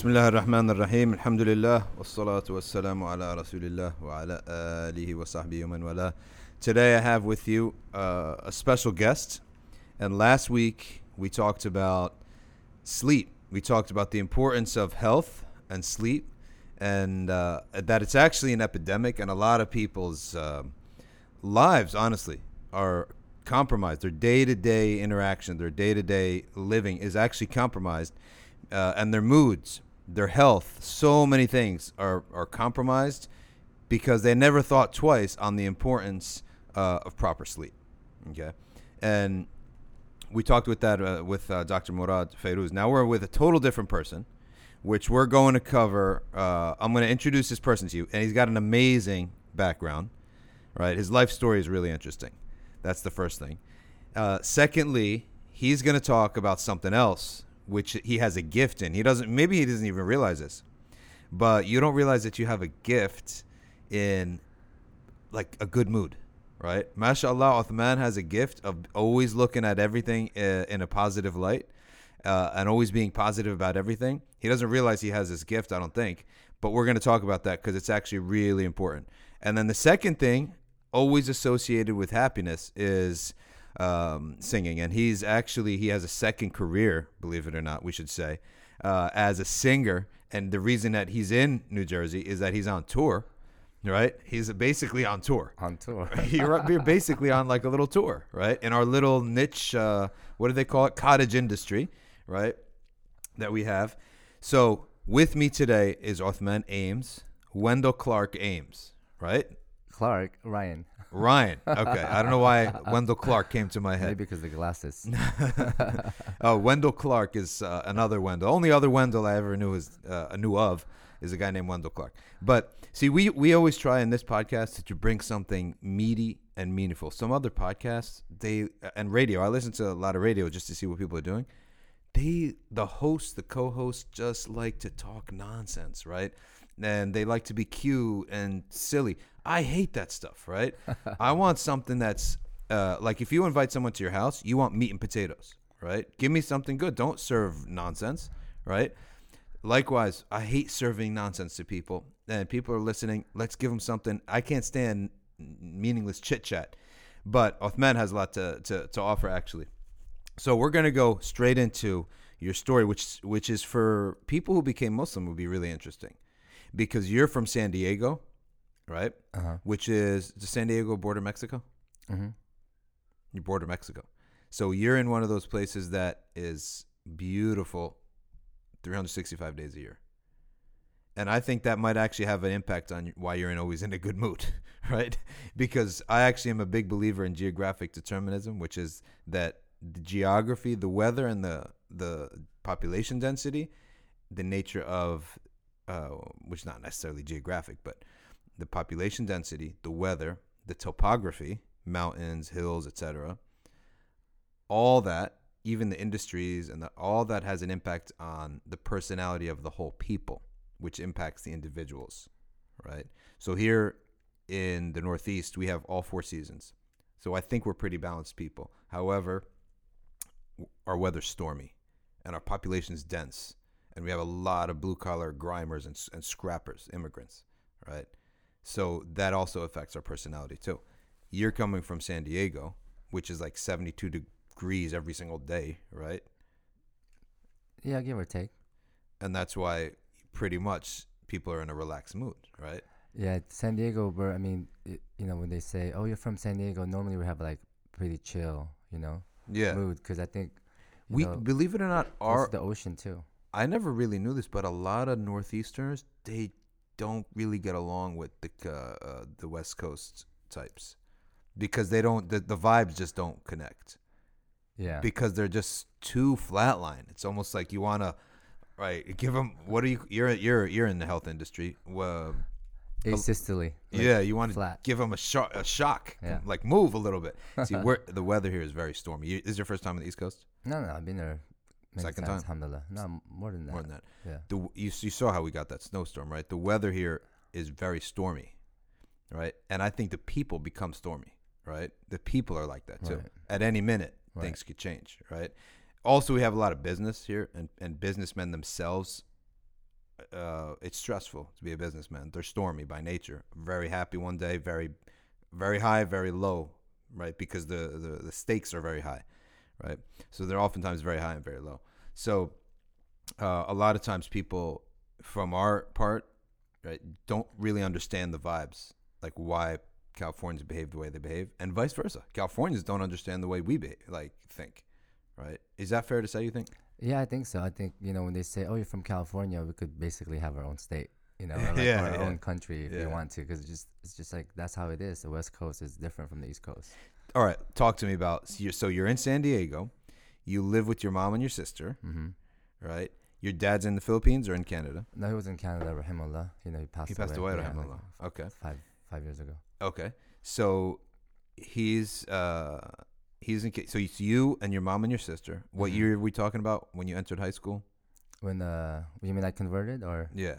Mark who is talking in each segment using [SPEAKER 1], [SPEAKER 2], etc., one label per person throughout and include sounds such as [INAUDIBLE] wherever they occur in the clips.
[SPEAKER 1] Bismillahirrahmanirrahim. Alhamdulillah. Wassalatu wassalamu ala rasulillah wa ala alihi wa sahbihi wa wala. Today I have with you uh, a special guest. And last week we talked about sleep. We talked about the importance of health and sleep and uh, that it's actually an epidemic and a lot of people's uh, lives, honestly, are compromised. Their day-to-day interaction, their day-to-day living is actually compromised. Uh, and their moods their health, so many things are, are compromised because they never thought twice on the importance uh, of proper sleep. Okay, and we talked with that uh, with uh, Dr. Murad Fayrouz. Now we're with a total different person, which we're going to cover. Uh, I'm going to introduce this person to you, and he's got an amazing background. Right, his life story is really interesting. That's the first thing. Uh, secondly, he's going to talk about something else which he has a gift in. He doesn't maybe he doesn't even realize this. But you don't realize that you have a gift in like a good mood, right? MashaAllah, Uthman has a gift of always looking at everything uh, in a positive light uh, and always being positive about everything. He doesn't realize he has this gift, I don't think. But we're going to talk about that because it's actually really important. And then the second thing, always associated with happiness, is um, singing, and he's actually he has a second career, believe it or not, we should say, uh, as a singer. And the reason that he's in New Jersey is that he's on tour, right? He's basically on tour.
[SPEAKER 2] on tour. [LAUGHS]
[SPEAKER 1] You're you're basically on like a little tour, right? In our little niche, uh, what do they call it? Cottage industry, right? That we have. So with me today is Uthman Ames, Wendell Clark Ames, right?
[SPEAKER 2] Clark Ryan.
[SPEAKER 1] Ryan. Okay, I don't know why Wendell Clark came to my head.
[SPEAKER 2] Maybe because of the glasses. [LAUGHS]
[SPEAKER 1] oh, Wendell Clark is uh, another Wendell. Only other Wendell I ever knew is uh, knew of is a guy named Wendell Clark. But see, we we always try in this podcast to bring something meaty and meaningful. Some other podcasts, they and radio. I listen to a lot of radio just to see what people are doing. They, the host, the co-host, just like to talk nonsense, right? And they like to be cute and silly. I hate that stuff, right? [LAUGHS] I want something that's uh, like if you invite someone to your house, you want meat and potatoes, right? Give me something good. Don't serve nonsense, right? Likewise, I hate serving nonsense to people, and people are listening. Let's give them something. I can't stand meaningless chit chat, but Uthman has a lot to, to, to offer actually. So we're gonna go straight into your story, which which is for people who became Muslim would be really interesting, because you're from San Diego, right?
[SPEAKER 2] Uh-huh.
[SPEAKER 1] Which is the San Diego border Mexico.
[SPEAKER 2] hmm
[SPEAKER 1] You border Mexico, so you're in one of those places that is beautiful, 365 days a year. And I think that might actually have an impact on why you're in always in a good mood, [LAUGHS] right? Because I actually am a big believer in geographic determinism, which is that the geography, the weather, and the the population density, the nature of, uh, which is not necessarily geographic, but the population density, the weather, the topography, mountains, hills, etc. All that, even the industries, and the, all that has an impact on the personality of the whole people, which impacts the individuals, right? So here in the Northeast, we have all four seasons. So I think we're pretty balanced people. However, our weather's stormy, and our population's dense, and we have a lot of blue collar grimers and, and scrappers, immigrants, right? So that also affects our personality too. You're coming from San Diego, which is like 72 degrees every single day, right?
[SPEAKER 2] Yeah, give or take.
[SPEAKER 1] And that's why pretty much people are in a relaxed mood, right?
[SPEAKER 2] Yeah, San Diego. Where I mean, it, you know, when they say, "Oh, you're from San Diego," normally we have like pretty chill, you know,
[SPEAKER 1] Yeah.
[SPEAKER 2] mood. Because I think
[SPEAKER 1] We
[SPEAKER 2] know,
[SPEAKER 1] believe it or not, our
[SPEAKER 2] the ocean too.
[SPEAKER 1] I never really knew this, but a lot of Northeasterners they don't really get along with the uh, uh, the West Coast types because they don't the, the vibes just don't connect
[SPEAKER 2] Yeah.
[SPEAKER 1] because they're just too flatline. It's almost like you want to right give them what are you you're you're you're in the health industry. Well,
[SPEAKER 2] Asystole. like,
[SPEAKER 1] yeah, you want to give them a shock, a shock,
[SPEAKER 2] Yeah.
[SPEAKER 1] like move a little bit. See, [LAUGHS] the weather here is very stormy. You, this is your first time on the East Coast?
[SPEAKER 2] No, no, I've been there. Many
[SPEAKER 1] Second
[SPEAKER 2] times,
[SPEAKER 1] time?
[SPEAKER 2] Alhamdulillah. No, more than that.
[SPEAKER 1] More than that.
[SPEAKER 2] Yeah.
[SPEAKER 1] the you, you saw how we got that snowstorm, right? The weather here is very stormy, right? And I think the people become stormy, right? The people are like that too.
[SPEAKER 2] Right.
[SPEAKER 1] At any minute,
[SPEAKER 2] Right.
[SPEAKER 1] things could change, right? Also, we have a lot of business here, and, and businessmen themselves uh, it's stressful to be a businessman. They're stormy by nature. Very happy one day, very, very high, very low, right? Because the, the, the stakes are very high, right? So they're oftentimes very high and very low. So uh, a lot of times people from our part, right, don't really understand the vibes, like why Californians behave the way they behave, and vice versa. Californians don't understand the way we behave, like think, right? Is that fair to say? You think?
[SPEAKER 2] Yeah, I think so. I think you know when they say, "Oh, you're from California," we could basically have our own state, you know, [LAUGHS] like
[SPEAKER 1] Yeah,
[SPEAKER 2] our
[SPEAKER 1] yeah.
[SPEAKER 2] own country if
[SPEAKER 1] Yeah.
[SPEAKER 2] you want to, because it's just it's just like that's how it is. The West Coast is different from the East Coast.
[SPEAKER 1] All right, talk to me about. So you're, so you're in San Diego. You live with your mom and your sister,
[SPEAKER 2] hmm
[SPEAKER 1] right? Your dad's in the Philippines or in Canada?
[SPEAKER 2] No, he was in Canada, rahimullah. You know, he passed.
[SPEAKER 1] He passed away,
[SPEAKER 2] yeah,
[SPEAKER 1] rahimahullah.
[SPEAKER 2] like
[SPEAKER 1] Okay,
[SPEAKER 2] five five years ago.
[SPEAKER 1] okay. So he's uh he's in. So it's you and your mom and your sister. What
[SPEAKER 2] Mhm.
[SPEAKER 1] year are we talking about when you entered high school?
[SPEAKER 2] When uh, you mean I converted or
[SPEAKER 1] Yeah,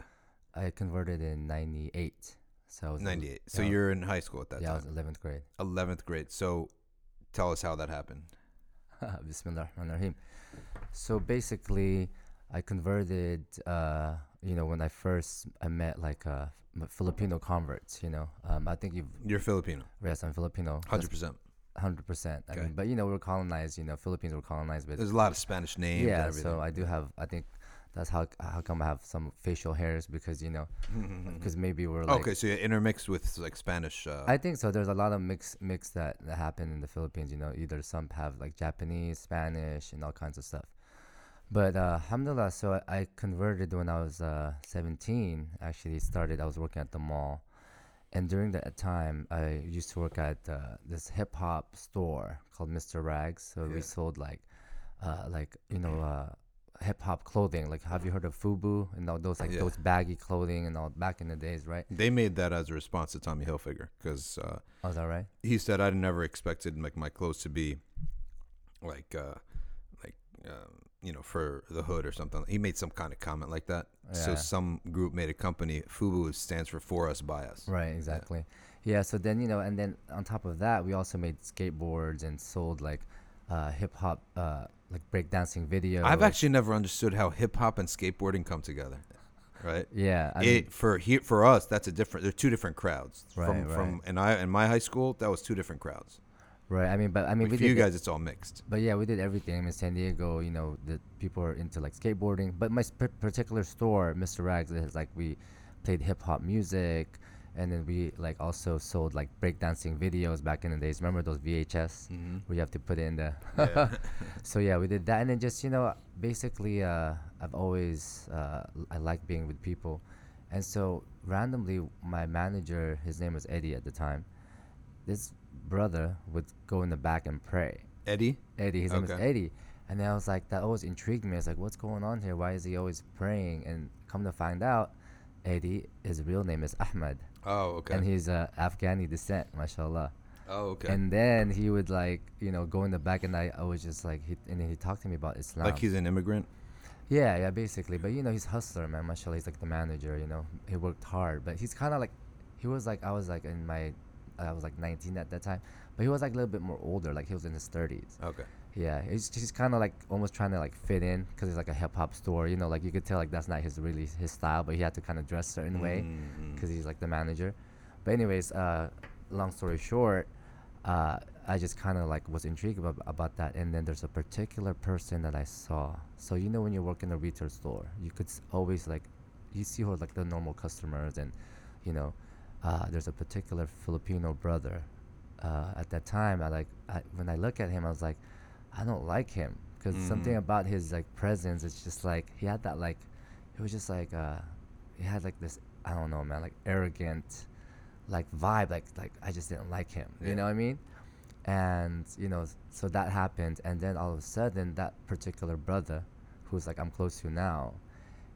[SPEAKER 2] I converted in '98? So I was
[SPEAKER 1] ninety eight. So
[SPEAKER 2] yeah.
[SPEAKER 1] you're in high school at that time?
[SPEAKER 2] yeah, I was 11th grade.
[SPEAKER 1] eleventh grade. So tell us how that happened. [LAUGHS]
[SPEAKER 2] Bismillah. So basically, I converted. Uh, you know, when I first I met like uh, Filipino converts. You know, um, I think you've
[SPEAKER 1] You're Filipino,
[SPEAKER 2] yes, I'm Filipino.
[SPEAKER 1] hundred percent.
[SPEAKER 2] Hundred percent. I
[SPEAKER 1] Okay.
[SPEAKER 2] mean, but you know, we're colonized. You know, Philippines were colonized with.
[SPEAKER 1] There's a lot of Spanish names.
[SPEAKER 2] yeah,
[SPEAKER 1] and everything.
[SPEAKER 2] so I do have. I think that's how how come I have some facial hairs because you know [LAUGHS] because maybe we're like.
[SPEAKER 1] okay, so you're intermixed with like Spanish. Uh,
[SPEAKER 2] I think so. There's a lot of mix mix that, that happen in the Philippines. You know, either some have like Japanese, Spanish, and all kinds of stuff. But uh, alhamdulillah, so I, I converted when I was uh, 17. Actually, started. I was working at the mall, and during that time, I used to work at uh, this hip hop store called Mr. Rags. So
[SPEAKER 1] Yeah.
[SPEAKER 2] we sold like, uh, like you know, uh, hip hop clothing. Like, have you heard of FUBU and all those like
[SPEAKER 1] Yeah.
[SPEAKER 2] those baggy clothing and all back in the days, right?
[SPEAKER 1] They made that as a response to Tommy Hilfiger because uh,
[SPEAKER 2] Oh, is that right?
[SPEAKER 1] he said I never expected like my clothes to be like uh, like um, you know for the hood or something. He made some kind of comment like that. So some group made a company. Fubu stands for for us by us.
[SPEAKER 2] Right, exactly. Yeah. so then you know, and then on top of that, we also made skateboards and sold like uh, hip hop, uh, like breakdancing videos.
[SPEAKER 1] I've actually never understood how hip hop and skateboarding come together. Right. [LAUGHS]
[SPEAKER 2] yeah, I mean,
[SPEAKER 1] for here for us that's a different. They're two different crowds.
[SPEAKER 2] Right,
[SPEAKER 1] from from and I in my high school that was two different crowds.
[SPEAKER 2] right. I mean, but I mean, we
[SPEAKER 1] for you guys, it's all mixed.
[SPEAKER 2] But yeah, we did everything. I mean, San Diego, you know, the people are into like skateboarding. But my sp- particular store, Mr. Rags, is like we played hip hop music, and then we like also sold like breakdancing videos back in the days. Remember those VHS
[SPEAKER 1] Mm-hmm.
[SPEAKER 2] where you have to put it in the.
[SPEAKER 1] Yeah. [LAUGHS]
[SPEAKER 2] so yeah, we did that, and then just you know, basically, uh, I've always uh, l- I like being with people, and so randomly, my manager, his name was Eddie at the time. This brother would go in the back and pray.
[SPEAKER 1] Eddie.
[SPEAKER 2] Eddie. His name is
[SPEAKER 1] Okay.
[SPEAKER 2] Eddie. And then I was like, that always intrigued me. I was like, what's going on here? Why is he always praying? And come to find out, Eddie, his real name is Ahmed.
[SPEAKER 1] Oh, okay.
[SPEAKER 2] And he's uh, Afghani descent, mashallah.
[SPEAKER 1] oh, okay.
[SPEAKER 2] And then he would like, you know, go in the back and I, I was just like, he, and then he talked to me about Islam.
[SPEAKER 1] like he's an immigrant.
[SPEAKER 2] Yeah, yeah, basically. But you know, he's hustler, man. Mashallah, he's like the manager. You know, he worked hard, but he's kind of like, he was like, I was like in my, I was like 19 at that time, but he was like a little bit more older. Like he was in his 30s.
[SPEAKER 1] Okay.
[SPEAKER 2] Yeah, he's he's kind of like almost trying to like fit in because it's like a hip hop store. You know, like you could tell like that's not his really his style, but he had to kind of dress a certain way
[SPEAKER 1] Mm, mm.
[SPEAKER 2] because he's like the manager. But anyways, uh, long story short, uh, I just kind of like was intrigued about, about that. And then there's a particular person that I saw. So you know when you work in a retail store, you could s- always like you see who are like the normal customers, and you know, uh, there's a particular Filipino brother. Uh, at that time, I like I, when I look at him, I was like, I don't like him because something
[SPEAKER 1] Mhm.
[SPEAKER 2] about his like presence. It's just like he had that like, it was just like uh, he had like this I don't know, man, like arrogant, like vibe. Like like I just didn't like him.
[SPEAKER 1] Yeah.
[SPEAKER 2] You know what I mean? And you know, so that happened, and then all of a sudden, that particular brother, who's like I'm close to now,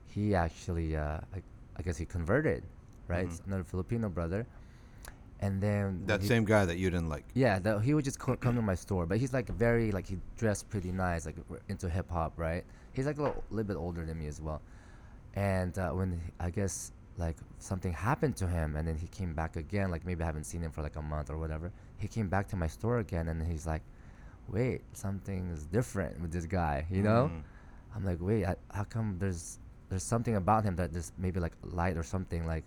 [SPEAKER 2] he actually, uh, I, I guess he converted, right?
[SPEAKER 1] Mhm.
[SPEAKER 2] Another Filipino brother, and then
[SPEAKER 1] That
[SPEAKER 2] he-
[SPEAKER 1] same guy that you didn't like.
[SPEAKER 2] yeah, the, he would just co- come to my store, but he's like very like he dressed pretty nice, like into hip hop, right? He's like a little, little bit older than me as well, and uh, when I guess like something happened to him, and then he came back again, like maybe I haven't seen him for like a month or whatever. He came back to my store again, and he's like, "Wait, something is different with this guy," you know?
[SPEAKER 1] Mm.
[SPEAKER 2] I'm like, "Wait, I, how come there's there's something about him that just maybe like light or something like.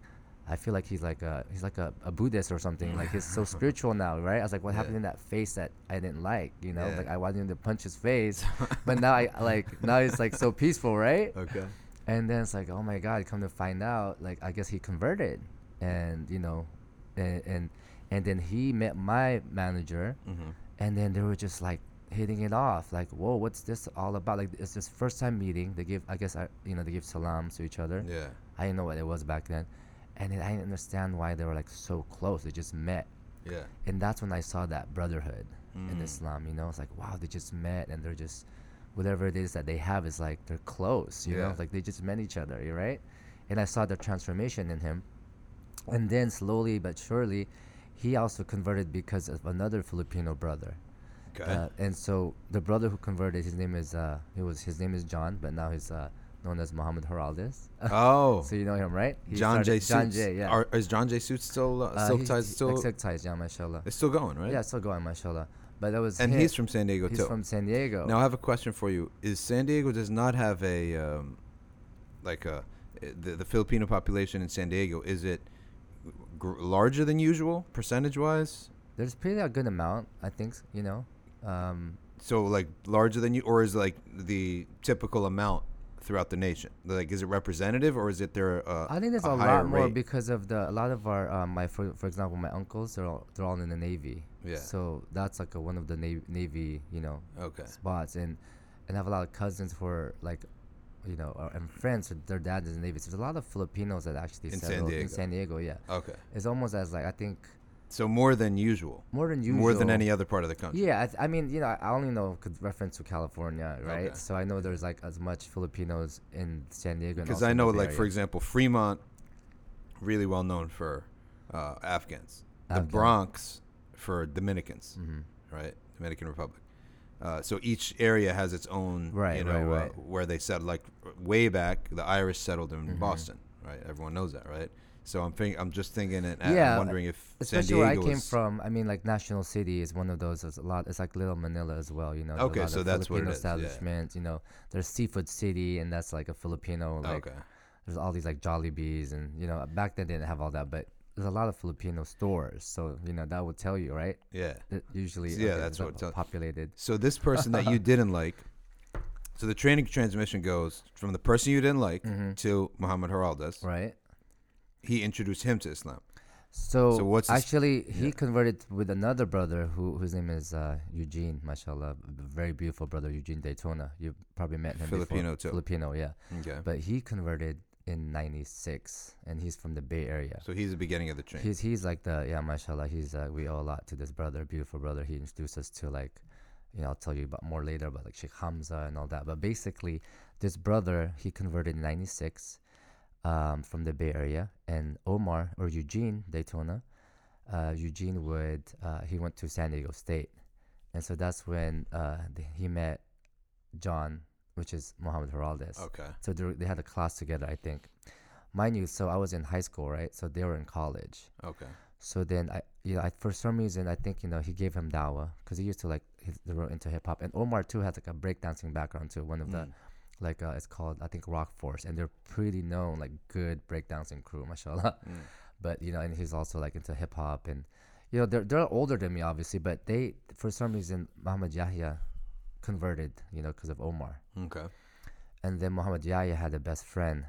[SPEAKER 2] I feel like he's like a he's like a, a Buddhist or something. Like he's so [LAUGHS] spiritual now, right? I was like, what happened in that face that I didn't like? You know,
[SPEAKER 1] Yeah.
[SPEAKER 2] like I wanted him to punch his face, [LAUGHS] but now I like now he's like so [LAUGHS] peaceful, right?
[SPEAKER 1] Okay.
[SPEAKER 2] And then it's like, oh my God! Come to find out, like I guess he converted, and you know, and and, and then he met my manager,
[SPEAKER 1] Mm-hmm.
[SPEAKER 2] and then they were just like hitting it off, like, whoa, what's this all about? Like it's this first time meeting. They give, I guess, I, you know, they give salams to each other.
[SPEAKER 1] Yeah.
[SPEAKER 2] I didn't know what it was back then, and I didn't understand why they were like so close. They just met,
[SPEAKER 1] Yeah.
[SPEAKER 2] and that's when I saw that brotherhood in
[SPEAKER 1] Mm.
[SPEAKER 2] Islam. You know, it's like wow, they just met and they're just whatever it is that they have is like they're close. You
[SPEAKER 1] Yeah.
[SPEAKER 2] know, like they just met each other. You right? And I saw the transformation in him, and then slowly but surely, he also converted because of another Filipino brother.
[SPEAKER 1] Okay.
[SPEAKER 2] Uh, and so the brother who converted, his name is uh, he was his name is John, but now he's uh, known as Muhammad Heraldez.
[SPEAKER 1] oh. [LAUGHS]
[SPEAKER 2] so you know him, right? He
[SPEAKER 1] John J. Suits.
[SPEAKER 2] John J. Yeah.
[SPEAKER 1] Are, is John J. Suits still uh,
[SPEAKER 2] Uh,
[SPEAKER 1] Silk
[SPEAKER 2] he's-
[SPEAKER 1] Ties still?
[SPEAKER 2] Silk Ties, yeah, mashallah.
[SPEAKER 1] it's still going, right?
[SPEAKER 2] Yeah, still going, mashallah. But that was
[SPEAKER 1] And
[SPEAKER 2] him.
[SPEAKER 1] he's from San Diego
[SPEAKER 2] he's
[SPEAKER 1] too.
[SPEAKER 2] from San Diego.
[SPEAKER 1] Now I have a question for you. Is San Diego does not have a um, like a the, the Filipino population in San Diego? Is it gr- larger than usual percentage wise?
[SPEAKER 2] There's pretty a good amount, I think. You know, um,
[SPEAKER 1] So like larger than you, or is like the typical amount throughout the nation? Like is it representative, or is it there? Uh,
[SPEAKER 2] I think there's
[SPEAKER 1] a
[SPEAKER 2] a, lot more
[SPEAKER 1] rate?
[SPEAKER 2] because of the a lot of our um, my for for example my uncles they're all they're all in the navy.
[SPEAKER 1] Yeah.
[SPEAKER 2] So that's like a, one of the navy, navy you know
[SPEAKER 1] Okay.
[SPEAKER 2] spots and and I have a lot of cousins who are like you know are, and friends with their dad is in the navy. So there's a lot of Filipinos that actually
[SPEAKER 1] In San
[SPEAKER 2] settled
[SPEAKER 1] Diego.
[SPEAKER 2] in San Diego. Yeah.
[SPEAKER 1] Okay.
[SPEAKER 2] It's almost as like I think
[SPEAKER 1] So more than usual.
[SPEAKER 2] more than usual.
[SPEAKER 1] More than any other part of the country.
[SPEAKER 2] Yeah, I, th- I mean, you know, I only know could reference to California, right?
[SPEAKER 1] Okay.
[SPEAKER 2] So I know there's like as much Filipinos in San Diego.
[SPEAKER 1] Because I know, like for example, Fremont, really well known for uh, Afghans. The Bronx for Dominicans,
[SPEAKER 2] Mhm.
[SPEAKER 1] right? Dominican Republic. Uh, so each area has its own,
[SPEAKER 2] Right,
[SPEAKER 1] you know,
[SPEAKER 2] right,
[SPEAKER 1] uh, where they settled. Like way back, the Irish settled in
[SPEAKER 2] Mhm.
[SPEAKER 1] Boston, right? Everyone knows that, right? So I'm think I'm just thinking and
[SPEAKER 2] Yeah,
[SPEAKER 1] I'm wondering if San
[SPEAKER 2] Especially where I came from, I mean, like National City is one of those. It's a lot. It's like Little Manila as well. You know.
[SPEAKER 1] Okay,
[SPEAKER 2] lot
[SPEAKER 1] so
[SPEAKER 2] of
[SPEAKER 1] that's what it
[SPEAKER 2] Filipino
[SPEAKER 1] is, yeah.
[SPEAKER 2] establishments. You know, there's Seafood City, and that's like a Filipino. Like,
[SPEAKER 1] okay.
[SPEAKER 2] There's all these like Jollibees, and you know, back then they didn't have all that, but there's a lot of Filipino stores. So you know that would tell you, right?
[SPEAKER 1] Yeah.
[SPEAKER 2] It usually,
[SPEAKER 1] Yeah,
[SPEAKER 2] okay,
[SPEAKER 1] that's
[SPEAKER 2] it's
[SPEAKER 1] what tell-
[SPEAKER 2] populated.
[SPEAKER 1] So this person that you [LAUGHS] didn't like. So the training transmission goes from the person you didn't like
[SPEAKER 2] Mhm.
[SPEAKER 1] to Muhammad Heraldez.
[SPEAKER 2] Right.
[SPEAKER 1] He introduced him to Islam.
[SPEAKER 2] So,
[SPEAKER 1] So what's his-
[SPEAKER 2] actually he
[SPEAKER 1] yeah.
[SPEAKER 2] converted with another brother who whose name is uh, Eugene, mashallah, very beautiful brother Eugene Daytona. You probably met him
[SPEAKER 1] Filipino
[SPEAKER 2] before.
[SPEAKER 1] too.
[SPEAKER 2] Filipino, yeah.
[SPEAKER 1] Okay.
[SPEAKER 2] But he converted in '96, and he's from the Bay Area.
[SPEAKER 1] So he's the beginning of the train.
[SPEAKER 2] He's he's like the yeah, mashallah. He's uh, we owe a lot to this brother, beautiful brother. He introduced us to like, you know, I'll tell you about more later about like Sheikh Hamza and all that. But basically, this brother he converted in '96 um, from the Bay Area, and Omar or Eugene Daytona, uh, Eugene would uh, he went to San Diego State, and so that's when uh, th- he met John, which is Muhammad Heraldez.
[SPEAKER 1] okay.
[SPEAKER 2] So they, they had a class together, I think. Mind you, so I was in high school, right? So they were in college.
[SPEAKER 1] Okay.
[SPEAKER 2] So then I, you know, I, for some reason, I think you know he gave him dawah because he used to like he, they were into hip hop, and Omar too has like a breakdancing background too. One of the
[SPEAKER 1] Mm.
[SPEAKER 2] Like uh, it's called I think Rock Force, and they're pretty known like good breakdancing crew, [LAUGHS] mashallah.
[SPEAKER 1] Mm.
[SPEAKER 2] But you know, and he's also like into hip hop, and you know they're they're older than me obviously, but they for some reason Muhammad Yahya converted, you know, because of Omar
[SPEAKER 1] Okay.
[SPEAKER 2] and then Muhammad Yahya had a best friend,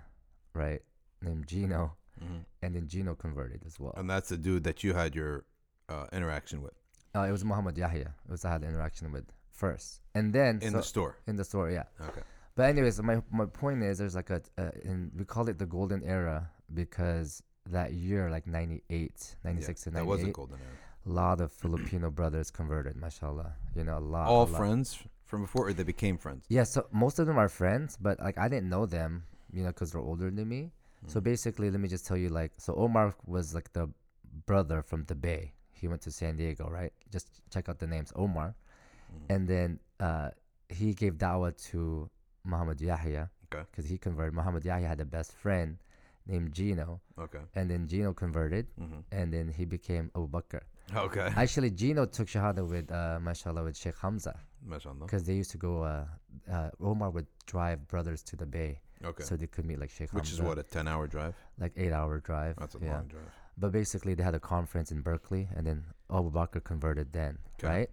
[SPEAKER 2] right, named Gino,
[SPEAKER 1] hmm
[SPEAKER 2] and then Gino converted as well.
[SPEAKER 1] And that's the dude that you had your uh, interaction with
[SPEAKER 2] Uh, it was Muhammad Yahya. It was I had interaction with first, and then
[SPEAKER 1] in
[SPEAKER 2] so-
[SPEAKER 1] the store.
[SPEAKER 2] in the store, yeah.
[SPEAKER 1] Okay.
[SPEAKER 2] But anyways, my my point is, there's like a, uh, in we call it the golden era because that year, like 98, 96 to
[SPEAKER 1] that was a golden era.
[SPEAKER 2] a lot of Filipino brothers converted, mashallah. You know, a lot.
[SPEAKER 1] All
[SPEAKER 2] a lot.
[SPEAKER 1] friends from before, or they became friends.
[SPEAKER 2] Yeah, so most of them are friends, but like I didn't know them, you know, because they're older than me. So basically, let me just tell you, like, so Omar was like the brother from the Bay. He went to San Diego, right? Just check out the names, Omar, and then uh, he gave dawah to Muhammad Yahya
[SPEAKER 1] Okay.
[SPEAKER 2] because he converted. Muhammad Yahya had a best friend named Gino,
[SPEAKER 1] Okay.
[SPEAKER 2] and then Gino converted,
[SPEAKER 1] hmm
[SPEAKER 2] and then he became Abu Bakr.
[SPEAKER 1] Okay. [LAUGHS]
[SPEAKER 2] Actually, Gino took shahada with, uh, mashallah, with Sheikh Hamza
[SPEAKER 1] Mashallah.
[SPEAKER 2] because they used to go. Uh, uh, Omar would drive brothers to the Bay
[SPEAKER 1] Okay.
[SPEAKER 2] So they could meet like Sheikh
[SPEAKER 1] Which is what a ten-hour drive.
[SPEAKER 2] like eight hour drive.
[SPEAKER 1] That's a
[SPEAKER 2] yeah.
[SPEAKER 1] long drive.
[SPEAKER 2] But basically, they had a conference in Berkeley, and then Abu Bakr converted then,
[SPEAKER 1] Okay.
[SPEAKER 2] right?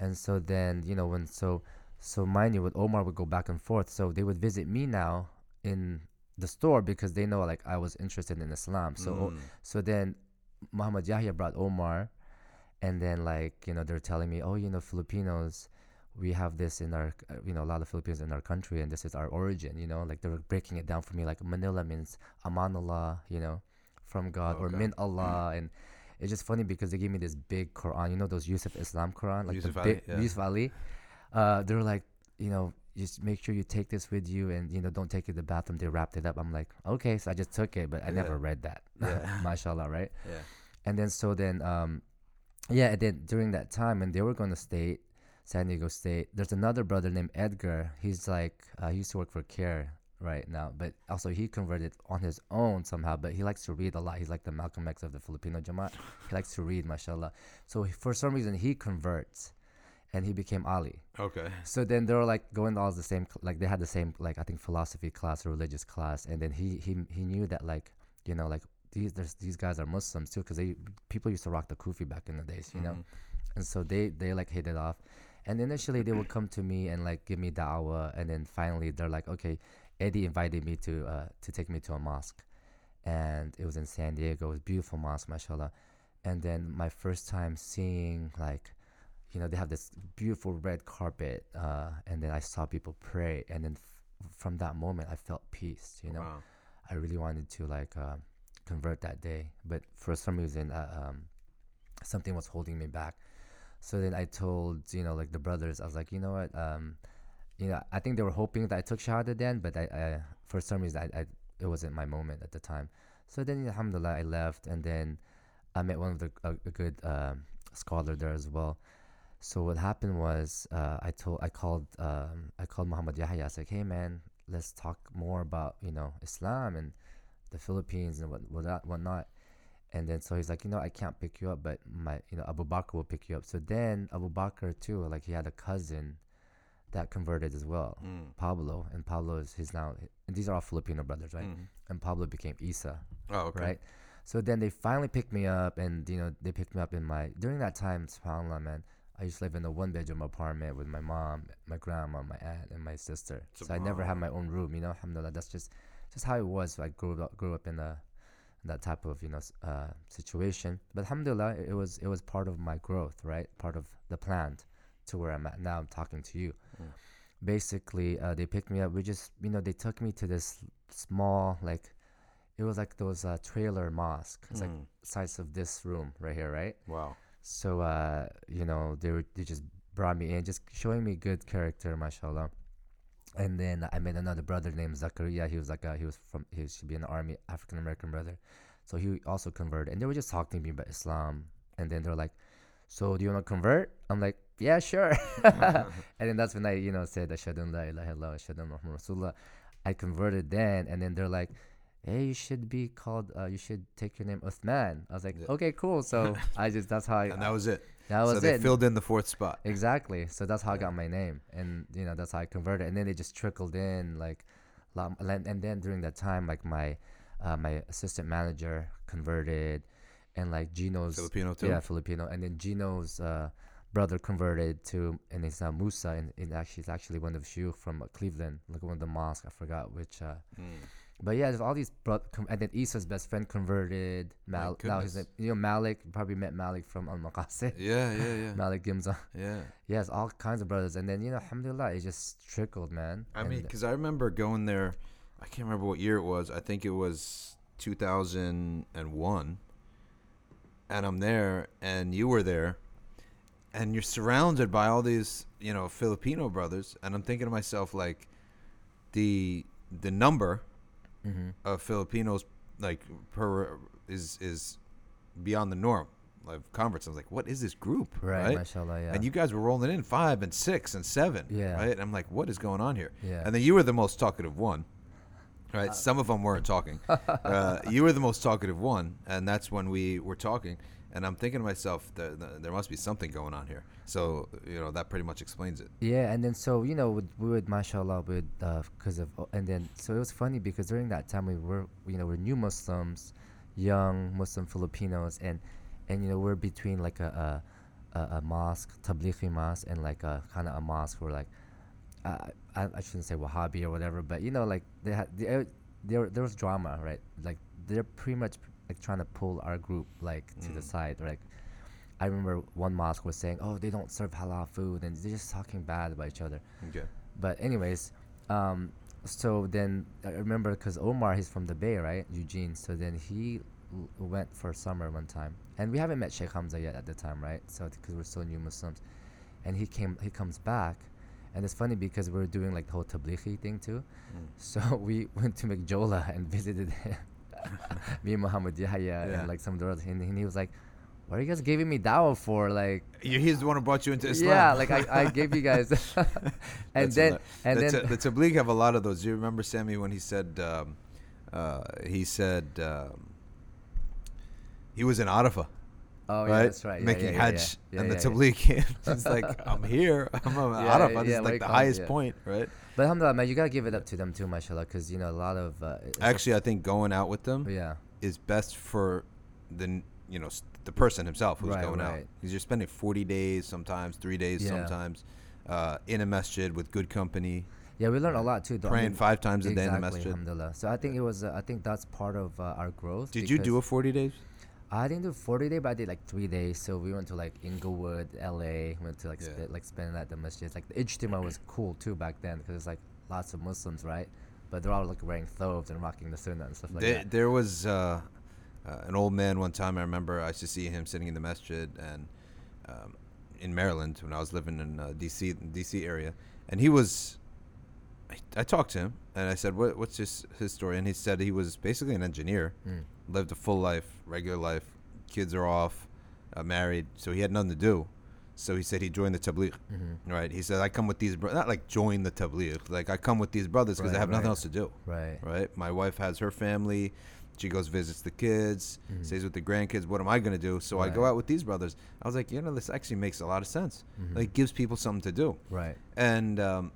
[SPEAKER 2] And so then, you know, when so, so mind you, with Omar would go back and forth. So they would visit me now in the store because they know like I was interested in Islam. So,
[SPEAKER 1] Mm.
[SPEAKER 2] so then Muhammad Yahya brought Omar, and then like you know they're telling me, oh, you know, Filipinos. We have this in our, uh, you know, a lot of Filipinos in our country, and this is our origin. You know, like they were breaking it down for me. Like Manila means Amanullah, you know, from God, or. Min Allah, and it's just funny because they gave me this big Quran. You know those Yusuf Islam Quran, like
[SPEAKER 1] Yusuf
[SPEAKER 2] the
[SPEAKER 1] Ali,
[SPEAKER 2] big
[SPEAKER 1] yeah.
[SPEAKER 2] Yusuf Ali. Uh, they're like, you know, just make sure you take this with you, and you know, don't take it to the bathroom. They wrapped it up. I'm like, okay, so I just took it, but I
[SPEAKER 1] Yeah.
[SPEAKER 2] never read that. [LAUGHS]
[SPEAKER 1] Yeah.
[SPEAKER 2] Mashallah, right?
[SPEAKER 1] Yeah.
[SPEAKER 2] And then so then, um, yeah, and then during that time when they were going to state, San Diego State, there's another brother named Edgar. He's like, uh, he used to work for CAIR right now, but also he converted on his own somehow. But he likes to read a lot. He's like the Malcolm X of the Filipino Jamaat. He likes to read, mashallah. So for some reason he converts, and he became Ali.
[SPEAKER 1] Okay.
[SPEAKER 2] So then they were like going to all the same, like they had the same, like I think philosophy class or religious class, and then he he he knew that like you know like these there's, these guys are Muslims too because they people used to rock the kufi back in the days, you know,
[SPEAKER 1] Mm-hmm.
[SPEAKER 2] and so they they like hit it off, and initially they would come to me and like give me da'wah, and then finally they're like, okay, Eddie invited me to uh to take me to a mosque, and it was in San Diego, it was a beautiful mosque, mashallah, and then my first time seeing like you know they have this beautiful red carpet uh, and then i saw people pray and then f- from that moment i felt peace you know?
[SPEAKER 1] Wow.
[SPEAKER 2] i really wanted to like uh, convert that day but for some reason uh, um, something was holding me back. So then i told you know like the brothers i was like you know what um, you know i think they were hoping that i took shahada then but i, I for some reason I, I it wasn't my moment at the time. So then alhamdulillah i left and then i met one of the a, a good um, scholar there as well so what happened was uh, I told I called um, I called Muhammad Yahya. I said, hey man, let's talk more about you know Islam and the Philippines and what what whatnot. And then so he's like, you know, I can't pick you up, but my you know Abu Bakr will pick you up. So then Abu Bakr too, like he had a cousin that converted as well,
[SPEAKER 1] Mm.
[SPEAKER 2] Pablo, and Pablo is his now. And these are all Filipino brothers, right?
[SPEAKER 1] Mhm.
[SPEAKER 2] And Pablo became Isa
[SPEAKER 1] Oh, okay.
[SPEAKER 2] right? So then they finally picked me up, and you know they picked me up in my during that time. Subhanallah, man, I used to live in a one bedroom apartment with my mom, my grandma, my aunt, and my sister. So I never had my own room. You know, alhamdulillah. That's just just how it was. I grew up grew up in a in that type of you know uh, situation. But alhamdulillah, it, was it was part of my growth, right? Part of the plan to where I'm at now. I'm talking to you.
[SPEAKER 1] Mm.
[SPEAKER 2] Basically, uh, they picked me up. We just you know they took me to this small like it was like those uh, trailer mosque. It's like
[SPEAKER 1] Mm.
[SPEAKER 2] size of this room right here, right?
[SPEAKER 1] Wow.
[SPEAKER 2] So uh, you know, they were they just brought me in, just showing me good character, mashallah. And then I met another brother named Zakaria. He was like a, he was from he should be in the army, African American brother. So he also converted, and they were just talking to me about Islam. And then they're like, "So do you want to convert?" I'm like, "Yeah, sure." [LAUGHS] and then that's when I you know said Ashhadu la ilaha illallah, Ashhadu Rasulullah. I converted then, and then they're like, "Hey, you should be called. Uh, you should take your name Uthman." I was like,
[SPEAKER 1] Yeah.
[SPEAKER 2] "Okay, cool." So [LAUGHS] I just that's how I
[SPEAKER 1] And that was it.
[SPEAKER 2] that was
[SPEAKER 1] so they
[SPEAKER 2] it.
[SPEAKER 1] filled in the fourth spot.
[SPEAKER 2] Exactly. So that's how I got my name, and you know that's how I converted. And then it just trickled in, like, lot- and and then during that time, like my uh, my assistant manager converted, and like Gino's
[SPEAKER 1] Filipino too.
[SPEAKER 2] yeah Filipino, and then Gino's uh, brother converted to, and it's now Musa, and, and actually it's actually one of the shuyukh from uh, Cleveland, like one of the mosques. I forgot which. Uh,
[SPEAKER 1] Mm.
[SPEAKER 2] But yeah, there's all these bro- and then Isa's best friend converted. Mal- now
[SPEAKER 1] goodness.
[SPEAKER 2] name, you know Malik. Probably met Malik from um, [LAUGHS] Al Maqasid.
[SPEAKER 1] Yeah, yeah, yeah. [LAUGHS]
[SPEAKER 2] Malik Gimza.
[SPEAKER 1] Yeah.
[SPEAKER 2] Yes, all kinds of brothers, and then you know, alhamdulillah, it just trickled, man.
[SPEAKER 1] I mean, because I remember going there. I can't remember what year it was. I think it was 2001. And I'm there, and you were there, and you're surrounded by all these, you know, Filipino brothers. And I'm thinking to myself, like, the the number
[SPEAKER 2] Mhm.
[SPEAKER 1] of Filipinos like per is is beyond the norm of converts. I was like, what is this group?
[SPEAKER 2] right, mashallah, yeah,
[SPEAKER 1] And you guys were rolling in five and six and seven.
[SPEAKER 2] Yeah.
[SPEAKER 1] Right. And I'm like, what is going on here?
[SPEAKER 2] yeah,
[SPEAKER 1] And then you were the most talkative one. Right. Some of them weren't talking. [LAUGHS] uh, you were the most talkative one, and that's when we were talking. and I'm thinking to myself, there, there must be something going on here. So you know that pretty much explains it.
[SPEAKER 2] Yeah, and then so you know with we would mashallah with because of and then so it was funny because during that time we were you know we're new Muslims, young Muslim Filipinos, and and you know we're between like a a, a, a mosque, Tablighi mosque, and like a kind of a mosque where like uh, I, I shouldn't say Wahhabi or whatever, but you know like they had they, there there was drama right? Like they're pretty much like trying to pull our group like to the
[SPEAKER 1] Mm.
[SPEAKER 2] side like I remember one mosque was saying oh they don't serve halal food and they're just talking bad about each other.
[SPEAKER 1] Okay.
[SPEAKER 2] but anyways um so then I remember because Omar he's from the Bay right? Eugene. So then he l- went for summer one time. And we haven't met Sheikh Hamza yet at the time right? So because we're still new Muslims. And he came he comes back and it's funny because we are doing like the whole tablighi thing too
[SPEAKER 1] Mm.
[SPEAKER 2] so [LAUGHS] we went to McJola and visited him [LAUGHS] me and Muhammad Yahya
[SPEAKER 1] Yeah.
[SPEAKER 2] and like some of the others and, and he was like what are you guys giving me dawah for like [LAUGHS]
[SPEAKER 1] You- He's the one who brought you into Islam.
[SPEAKER 2] yeah like I, I gave you guys and
[SPEAKER 1] That's
[SPEAKER 2] then and
[SPEAKER 1] the,
[SPEAKER 2] then
[SPEAKER 1] the Tabligh have a lot of those. Do you remember Sammy when he said um, uh, he said um, he was in Arafah,
[SPEAKER 2] Oh yeah,
[SPEAKER 1] right?
[SPEAKER 2] that's right. Yeah,
[SPEAKER 1] Making
[SPEAKER 2] yeah, yeah,
[SPEAKER 1] Hajj,
[SPEAKER 2] yeah.
[SPEAKER 1] and
[SPEAKER 2] Yeah,
[SPEAKER 1] the
[SPEAKER 2] yeah, yeah.
[SPEAKER 1] Tabligh. [LAUGHS] It's like I'm here. [LAUGHS] I'm on
[SPEAKER 2] Yeah,
[SPEAKER 1] Arafah.
[SPEAKER 2] yeah, yeah,
[SPEAKER 1] like the highest
[SPEAKER 2] yeah.
[SPEAKER 1] point, right?
[SPEAKER 2] But alhamdulillah, man, you gotta give it up to them too, mashallah, because you know a lot of uh,
[SPEAKER 1] Actually, I think going out with them
[SPEAKER 2] yeah,
[SPEAKER 1] is best for the you know the person himself who's
[SPEAKER 2] Right,
[SPEAKER 1] going out. Because you're spending 40 days, sometimes three days,
[SPEAKER 2] Yeah.
[SPEAKER 1] sometimes uh, in a masjid with good company,
[SPEAKER 2] yeah, we learned a lot too. though. I
[SPEAKER 1] praying
[SPEAKER 2] mean,
[SPEAKER 1] five times a day in the
[SPEAKER 2] exactly,
[SPEAKER 1] masjid.
[SPEAKER 2] alhamdulillah. So I think it was, uh, I think that's part of uh, our growth.
[SPEAKER 1] Did you do a 40 days?
[SPEAKER 2] I didn't do 40 day, but I did like three days. So we went to like Inglewood, LA, went to like
[SPEAKER 1] Yeah.
[SPEAKER 2] sp- like spend at the masjid. Like the Ijtima was cool too back then because it's like lots of Muslims, right? But they're all like wearing thobes and rocking the sunnah and stuff like
[SPEAKER 1] there,
[SPEAKER 2] that.
[SPEAKER 1] there was uh, uh, an old man one time. I remember I used to see him sitting in the masjid and um, in Maryland when I was living in uh, DC, DC area, and he was. I, I talked to him and I said, "What, what's his his story?" And he said he was basically an engineer,
[SPEAKER 2] Mm.
[SPEAKER 1] lived a full life, regular life. Kids are off, uh, married, so he had nothing to do. So he said he joined the tabligh.
[SPEAKER 2] Mm-hmm.
[SPEAKER 1] Right? He said, "I come with these, bro- not like join the tabligh. Like I come with these brothers because I
[SPEAKER 2] Right,
[SPEAKER 1] have nothing else to do."
[SPEAKER 2] Right.
[SPEAKER 1] right? My wife has her family. She goes visits the kids,
[SPEAKER 2] Mhm.
[SPEAKER 1] stays with the grandkids. What am I gonna do? So I go out with these brothers. I was like, you know, this actually makes a lot of sense.
[SPEAKER 2] Mhm.
[SPEAKER 1] Like, gives people something to do,
[SPEAKER 2] Right.
[SPEAKER 1] and um,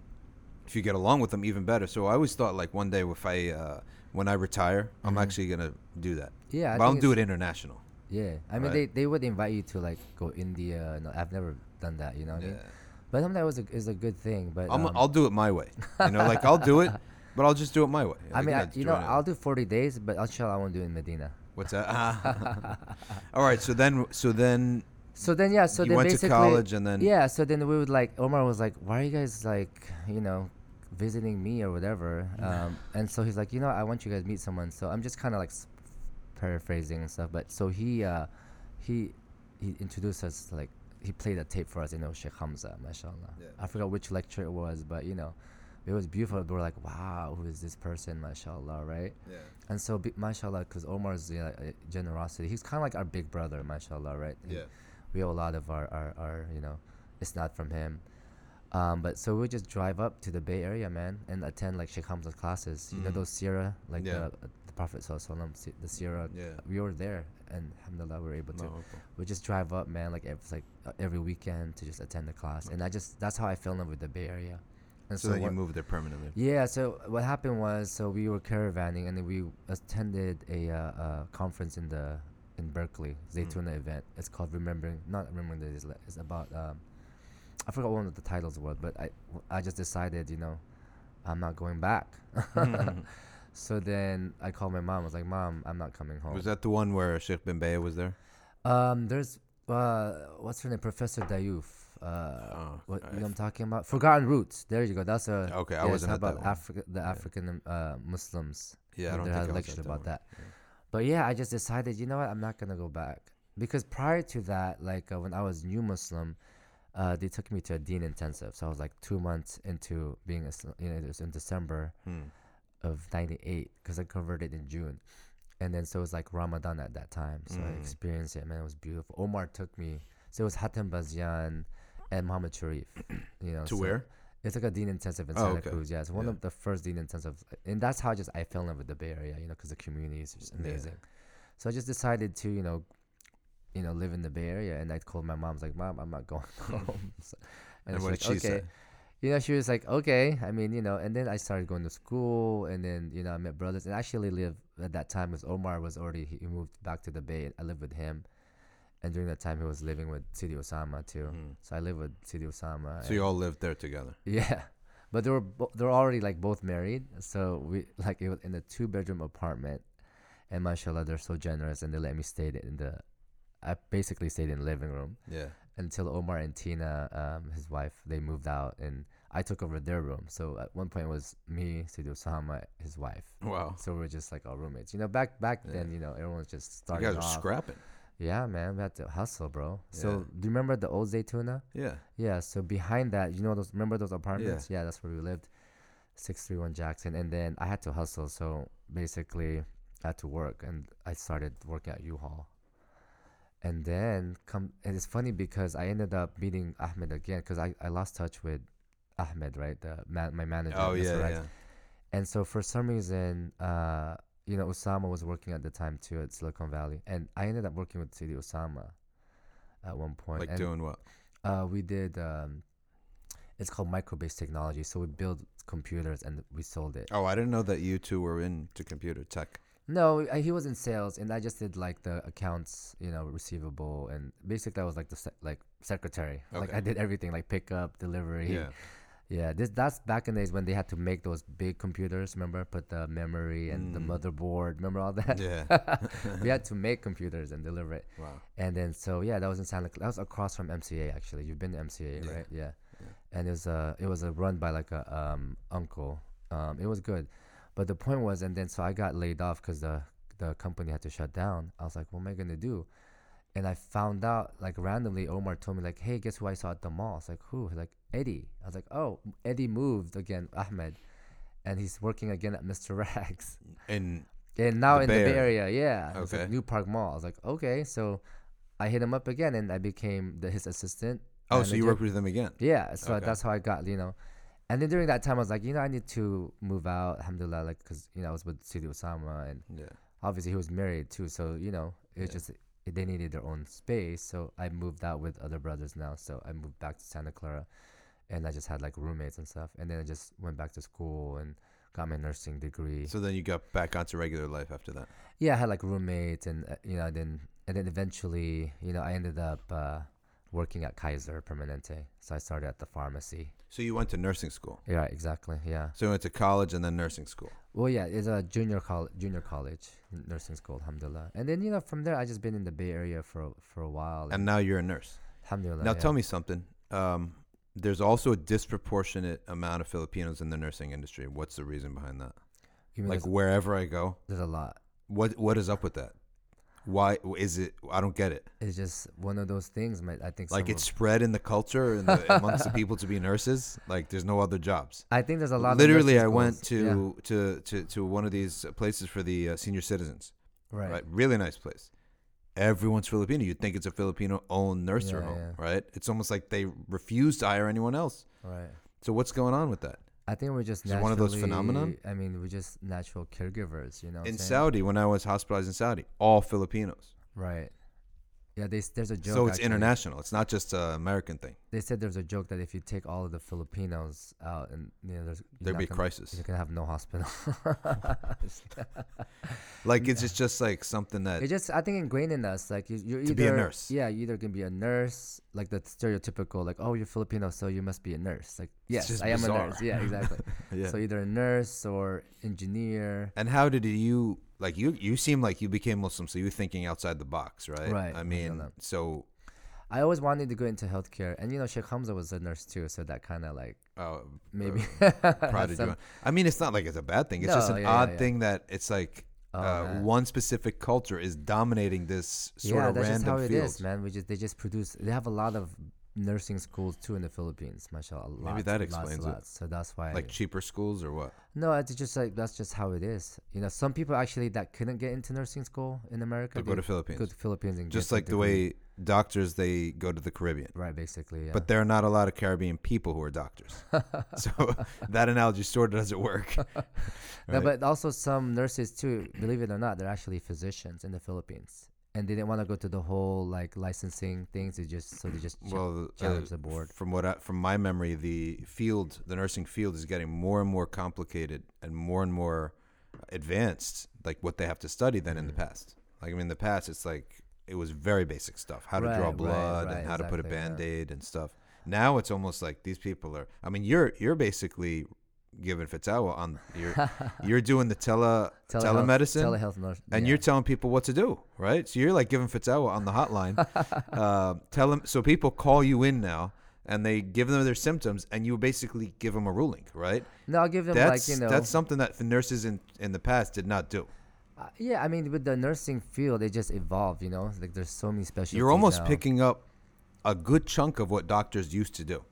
[SPEAKER 1] if you get along with them, even better. So I always thought, like, one day if I, uh, when I retire, I'm
[SPEAKER 2] Mhm.
[SPEAKER 1] actually gonna do that.
[SPEAKER 2] Yeah. I
[SPEAKER 1] but I'll do it international.
[SPEAKER 2] Yeah, I mean
[SPEAKER 1] Right.
[SPEAKER 2] they, they would invite you to like go India. No, I've never done that. You know what I
[SPEAKER 1] Yeah.
[SPEAKER 2] mean? But something that was a, is a good thing. But
[SPEAKER 1] I'm,
[SPEAKER 2] um,
[SPEAKER 1] I'll do it my way. You know, like I'll do it, [LAUGHS] but I'll just do it my way.
[SPEAKER 2] I
[SPEAKER 1] Like,
[SPEAKER 2] mean, I, you know,
[SPEAKER 1] it.
[SPEAKER 2] I'll do 40 days, but I'll inshallah I won't do it in Medina.
[SPEAKER 1] What's that? [LAUGHS] All right. So then, so then
[SPEAKER 2] So then yeah, so
[SPEAKER 1] you
[SPEAKER 2] then
[SPEAKER 1] went to
[SPEAKER 2] basically
[SPEAKER 1] college, and then
[SPEAKER 2] yeah, so then we would like Omar was like, why are you guys like you know visiting me or whatever? Um, and so he's like, you know, I want you guys to meet someone. So I'm just kind of like s- paraphrasing and stuff, but so he uh, he he introduced us like he played a tape for us, you know, Sheikh Hamza, mashallah.
[SPEAKER 1] Yeah.
[SPEAKER 2] I forgot which lecture it was, but you know, it was beautiful. We were like, wow, who is this person, mashallah, right?
[SPEAKER 1] Yeah.
[SPEAKER 2] And so, be, mashallah, because Omar's uh, uh, generosity, he's kind of like our big brother, mashallah, right? He-
[SPEAKER 1] Yeah.
[SPEAKER 2] we owe a lot of our, our, our you know, it's not from him. Um, but so we just drive up to the Bay Area, man, and attend like Sheikh Hamza's classes. You know
[SPEAKER 1] Mhm.
[SPEAKER 2] those Seerah, like
[SPEAKER 1] Yeah.
[SPEAKER 2] the, the Prophet Sallallahu the Seerah.
[SPEAKER 1] Yeah.
[SPEAKER 2] We were there, and alhamdulillah, we were able to.
[SPEAKER 1] Allahu Akbar.
[SPEAKER 2] We just drive up, man, like every, like uh, every weekend to just attend the class, and I just that's how I fell in love with the Bay Area. And
[SPEAKER 1] So, then you moved there permanently.
[SPEAKER 2] yeah. So what happened was, so we were caravanning, and then we attended a, uh, uh conference in the in Berkeley, Zaytuna event. It's called Remembering, not remembering the Isla- It's about um, I forgot one of the titles was, but I I just decided, you know, I'm not going back. [LAUGHS] [LAUGHS] so then I called my mom. I was like, Mom, I'm not coming home.
[SPEAKER 1] Was that the one where Sheikh bin Bayyah was there?
[SPEAKER 2] um, there's uh, what's her name, Professor Diouf. Uh,
[SPEAKER 1] Oh,
[SPEAKER 2] what
[SPEAKER 1] I,
[SPEAKER 2] you know I'm talking about? Forgotten Roots. There you go. That's a
[SPEAKER 1] Okay, I wasn't that
[SPEAKER 2] about. Africa, the African uh, Muslims.
[SPEAKER 1] Yeah, I don't think I at
[SPEAKER 2] about
[SPEAKER 1] one.
[SPEAKER 2] that. But yeah, I just decided, you know what, I'm not gonna go back because prior to that, like uh, when I was new Muslim, uh, they took me to a deen intensive. So I was like two months into being, a, you know, it was in December
[SPEAKER 1] Hmm.
[SPEAKER 2] of '98 because I converted in June, and then so it was like Ramadan at that time. So I
[SPEAKER 1] Mm.
[SPEAKER 2] experienced it, man. It was beautiful. Omar took me. So it was Hatem Bazian and Muhammad Sharif. [CLEARS THROAT] You know,
[SPEAKER 1] To
[SPEAKER 2] so
[SPEAKER 1] where?
[SPEAKER 2] It's like a Deen intensive in
[SPEAKER 1] Oh,
[SPEAKER 2] Santa
[SPEAKER 1] okay.
[SPEAKER 2] Cruz. Yeah, it's one
[SPEAKER 1] Yeah.
[SPEAKER 2] of the first Deen intensive, and that's how just I fell in love with the Bay Area. You know, because the community is just
[SPEAKER 1] Yeah.
[SPEAKER 2] amazing. So I just decided to, you know, you know, live in the Bay Area. And I told my mom, I was like, Mom, I'm not going [LAUGHS] home. [LAUGHS] [LAUGHS] So-
[SPEAKER 1] And
[SPEAKER 2] she's
[SPEAKER 1] what
[SPEAKER 2] like,
[SPEAKER 1] did she say?
[SPEAKER 2] "Okay." You know, she was like, okay. I mean, you know, and then I started going to school, and then you know, I met brothers, and I actually lived at that time was Omar was already he moved back to the Bay. I lived with him, and during that time he was living with Sidi Osama too.
[SPEAKER 1] Mhm.
[SPEAKER 2] So I lived with Sidi Osama.
[SPEAKER 1] So you all lived there together.
[SPEAKER 2] Yeah, but they were bo- they were already like both married, so we like it was in a two bedroom apartment, and mashallah they're so generous and they let me stay in the, I basically stayed in the living room
[SPEAKER 1] Yeah.
[SPEAKER 2] until Omar and Tina, um, his wife, they moved out and I took over their room. So at one point it was me, Sidi Osama, his wife.
[SPEAKER 1] Wow.
[SPEAKER 2] So we're just like our roommates. You know, back back
[SPEAKER 1] Yeah.
[SPEAKER 2] then, you know, everyone was just
[SPEAKER 1] You
[SPEAKER 2] starting
[SPEAKER 1] guys are
[SPEAKER 2] off.
[SPEAKER 1] scrapping.
[SPEAKER 2] Yeah, man, we had to hustle, bro. So
[SPEAKER 1] Yeah.
[SPEAKER 2] do you remember the old Zaytuna?
[SPEAKER 1] Yeah.
[SPEAKER 2] Yeah, so behind that, you know those remember those apartments? Yeah, that's where we lived. Six three one Jackson. And then I had to hustle, so basically I had to work and I started working at U Haul. And then come and it's funny because I ended up meeting Ahmed again because I, I lost touch with Ahmed, right? The man, my manager.
[SPEAKER 1] Oh yeah. Yeah.
[SPEAKER 2] And so for some reason, uh, you know, Osama was working at the time too at Silicon Valley, and I ended up working with Sidi Osama at one point.
[SPEAKER 1] Like
[SPEAKER 2] and
[SPEAKER 1] doing what?
[SPEAKER 2] uh, we did. Um, it's called micro-based technology. So we build computers and we sold it.
[SPEAKER 1] Oh, I didn't know that you two were into computer tech.
[SPEAKER 2] No, I, he was in sales, and I just did like the accounts, you know, receivable, and basically I was like the se- like secretary.
[SPEAKER 1] Okay.
[SPEAKER 2] Like I did everything, like pickup, delivery.
[SPEAKER 1] Yeah.
[SPEAKER 2] Yeah, this that's back in the days when they had to make those big computers. Remember, put the memory and the
[SPEAKER 1] Mm.
[SPEAKER 2] motherboard. Remember all that?
[SPEAKER 1] Yeah. [LAUGHS]
[SPEAKER 2] we had to make computers and deliver it.
[SPEAKER 1] Wow.
[SPEAKER 2] And then so yeah, that was in Santa. Clara. That was across from MCA actually. You've been to MCA,
[SPEAKER 1] Yeah.
[SPEAKER 2] right? Yeah.
[SPEAKER 1] Yeah.
[SPEAKER 2] And it was uh it was a run by like a um uncle. Um, it was good, but the point was, and then so I got laid off because the the company had to shut down. I was like, what am I gonna do? And I found out like randomly, Omar told me like, hey, guess who I saw at the mall? I was like, who? He's like Eddie. I was like, oh, Eddie moved again, Ahmed, and he's working again at Mr. Rags.
[SPEAKER 1] And
[SPEAKER 2] And now
[SPEAKER 1] The
[SPEAKER 2] in
[SPEAKER 1] Bay
[SPEAKER 2] the Bay
[SPEAKER 1] Area.
[SPEAKER 2] Yeah. It's like
[SPEAKER 1] Okay.
[SPEAKER 2] New Park Mall. I was like, okay. So I hit him up again and I became the, his assistant.
[SPEAKER 1] oh, so you worked with them again?
[SPEAKER 2] Yeah. So
[SPEAKER 1] Okay.
[SPEAKER 2] that's how I got, you know. And then during that time, I was like, you know, I need to move out, alhamdulillah, like, because, you know, I was with Sidi Osama and
[SPEAKER 1] Yeah.
[SPEAKER 2] obviously he was married too. So, you know, it was
[SPEAKER 1] Yeah.
[SPEAKER 2] just, they needed their own space. So I moved out with other brothers now. So I moved back to Santa Clara and I just had like roommates and stuff. And then I just went back to school and got my nursing degree.
[SPEAKER 1] So then you got back onto regular life after that.
[SPEAKER 2] yeah, I had like roommates, and uh, you know, then and then eventually, you know, I ended up uh, working at Kaiser Permanente. So I started at the pharmacy.
[SPEAKER 1] So you went to nursing school.
[SPEAKER 2] Yeah, exactly. Yeah.
[SPEAKER 1] So you went to college and then nursing school.
[SPEAKER 2] Well, yeah, it's a junior college, junior college nursing school, alhamdulillah. And then you know, from there, I just been in the Bay Area for a- for a while.
[SPEAKER 1] And now you're a nurse.
[SPEAKER 2] alhamdulillah.
[SPEAKER 1] Now
[SPEAKER 2] yeah.
[SPEAKER 1] tell me something. Um, there's also a disproportionate amount of Filipinos in the nursing industry. What's the reason behind that? Like wherever I go,
[SPEAKER 2] there's a lot.
[SPEAKER 1] what what is up with that? Why is it? I don't get it.
[SPEAKER 2] It's just one of those things. My, I think
[SPEAKER 1] Like it's spread in the culture and the, amongst the people to be nurses. Like there's no other jobs.
[SPEAKER 2] I think there's a lot.
[SPEAKER 1] Literally,
[SPEAKER 2] of
[SPEAKER 1] I went
[SPEAKER 2] schools. Yeah,
[SPEAKER 1] to, to to to one of these places for the uh, senior citizens.
[SPEAKER 2] right.
[SPEAKER 1] Right. really nice place. Everyone's Filipino. You'd think it's a Filipino-owned nursery
[SPEAKER 2] Yeah,
[SPEAKER 1] home,
[SPEAKER 2] yeah.
[SPEAKER 1] right? It's almost like they refuse to hire anyone else.
[SPEAKER 2] Right.
[SPEAKER 1] So what's going on with that?
[SPEAKER 2] I think we're just
[SPEAKER 1] one of those phenomenon?
[SPEAKER 2] I mean, we're just natural caregivers, you know.
[SPEAKER 1] in? Saudi, when I was hospitalized in Saudi, all Filipinos.
[SPEAKER 2] Right. Yeah, they, there's a joke.
[SPEAKER 1] so it's
[SPEAKER 2] actually.
[SPEAKER 1] international. It's not just an American thing.
[SPEAKER 2] They said there's a joke that if you take all of the Filipinos out, and you know, there's
[SPEAKER 1] There'd be a
[SPEAKER 2] gonna-
[SPEAKER 1] crisis.
[SPEAKER 2] You're gonna have no hospital. [LAUGHS]
[SPEAKER 1] Like it's just, just like something that
[SPEAKER 2] it's just I think ingrained in us. Like you, you're either
[SPEAKER 1] To be a nurse.
[SPEAKER 2] Yeah, you're either can be a nurse, like the stereotypical, like oh you're Filipino, so you must be a nurse. Like yes,
[SPEAKER 1] just
[SPEAKER 2] I am
[SPEAKER 1] bizarre.
[SPEAKER 2] a nurse. Yeah, exactly. [LAUGHS]
[SPEAKER 1] yeah.
[SPEAKER 2] So either a nurse or engineer.
[SPEAKER 1] and how did you like you? You seem like you became Muslim, so you're thinking outside the box, right?
[SPEAKER 2] Right,
[SPEAKER 1] I mean,
[SPEAKER 2] alhamdulillah.
[SPEAKER 1] so
[SPEAKER 2] I always wanted to go into healthcare, and you know Sheikh Hamza was a nurse too, so that kind of like
[SPEAKER 1] uh,
[SPEAKER 2] maybe
[SPEAKER 1] uh, [LAUGHS]
[SPEAKER 2] had
[SPEAKER 1] prodded you [LAUGHS]
[SPEAKER 2] some-
[SPEAKER 1] I mean, it's not like it's a bad thing. It's just an
[SPEAKER 2] yeah, yeah,
[SPEAKER 1] odd
[SPEAKER 2] yeah.
[SPEAKER 1] thing that it's like
[SPEAKER 2] Oh,
[SPEAKER 1] uh, one specific culture is dominating this sort
[SPEAKER 2] yeah,
[SPEAKER 1] of
[SPEAKER 2] that's just
[SPEAKER 1] random
[SPEAKER 2] how it
[SPEAKER 1] field.
[SPEAKER 2] is, man. We just they just produce. They have a lot of nursing schools too in the Philippines, mashallah. Lots,
[SPEAKER 1] that
[SPEAKER 2] lots,
[SPEAKER 1] explains it.
[SPEAKER 2] lots. So that's why.
[SPEAKER 1] Like cheaper schools or what?
[SPEAKER 2] no, it's just like that's just how it is. You know, some people actually that couldn't get into nursing school in America
[SPEAKER 1] To go to Philippines.
[SPEAKER 2] go to Philippines and
[SPEAKER 1] Just like the way doctors they go to the Caribbean.
[SPEAKER 2] Right, basically. Yeah.
[SPEAKER 1] But there are not a lot of Caribbean people who are doctors. [LAUGHS] so that analogy sort of doesn't work. [LAUGHS]
[SPEAKER 2] No, but also some nurses too. Believe it or not, they're actually physicians in the Philippines, and they didn't want to go to the whole like licensing things. They just so they just ch-
[SPEAKER 1] well,
[SPEAKER 2] challenged
[SPEAKER 1] uh,
[SPEAKER 2] the board.
[SPEAKER 1] From what I, from my memory, the field, the nursing field, is getting more and more complicated and more and more advanced. Like what they have to study than in the
[SPEAKER 2] Mm-hmm.
[SPEAKER 1] past. Like I mean, in the past, it's like it was very basic stuff: how to draw
[SPEAKER 2] Right, right,
[SPEAKER 1] blood
[SPEAKER 2] right,
[SPEAKER 1] and how to put a
[SPEAKER 2] exactly,
[SPEAKER 1] band aid and stuff. Now it's almost like these people are. I mean, you're you're basically giving Fatawa on you're [LAUGHS] you're doing the tele
[SPEAKER 2] Telehealth-
[SPEAKER 1] telemedicine
[SPEAKER 2] telehealth
[SPEAKER 1] and
[SPEAKER 2] yeah.
[SPEAKER 1] you're telling people what to do, right? So you're like giving Fatawa on the hotline. [LAUGHS] uh, tell them so people call you in now and they give them their symptoms and you basically give them a ruling, right?
[SPEAKER 2] no, I'll give them
[SPEAKER 1] That's
[SPEAKER 2] like you know.
[SPEAKER 1] that's something that the nurses in in the past did not do.
[SPEAKER 2] uh, yeah, I mean, with the nursing field, it just evolved. You know, like there's so many specialties.
[SPEAKER 1] You're almost
[SPEAKER 2] now.
[SPEAKER 1] picking up a good chunk of what doctors used to do.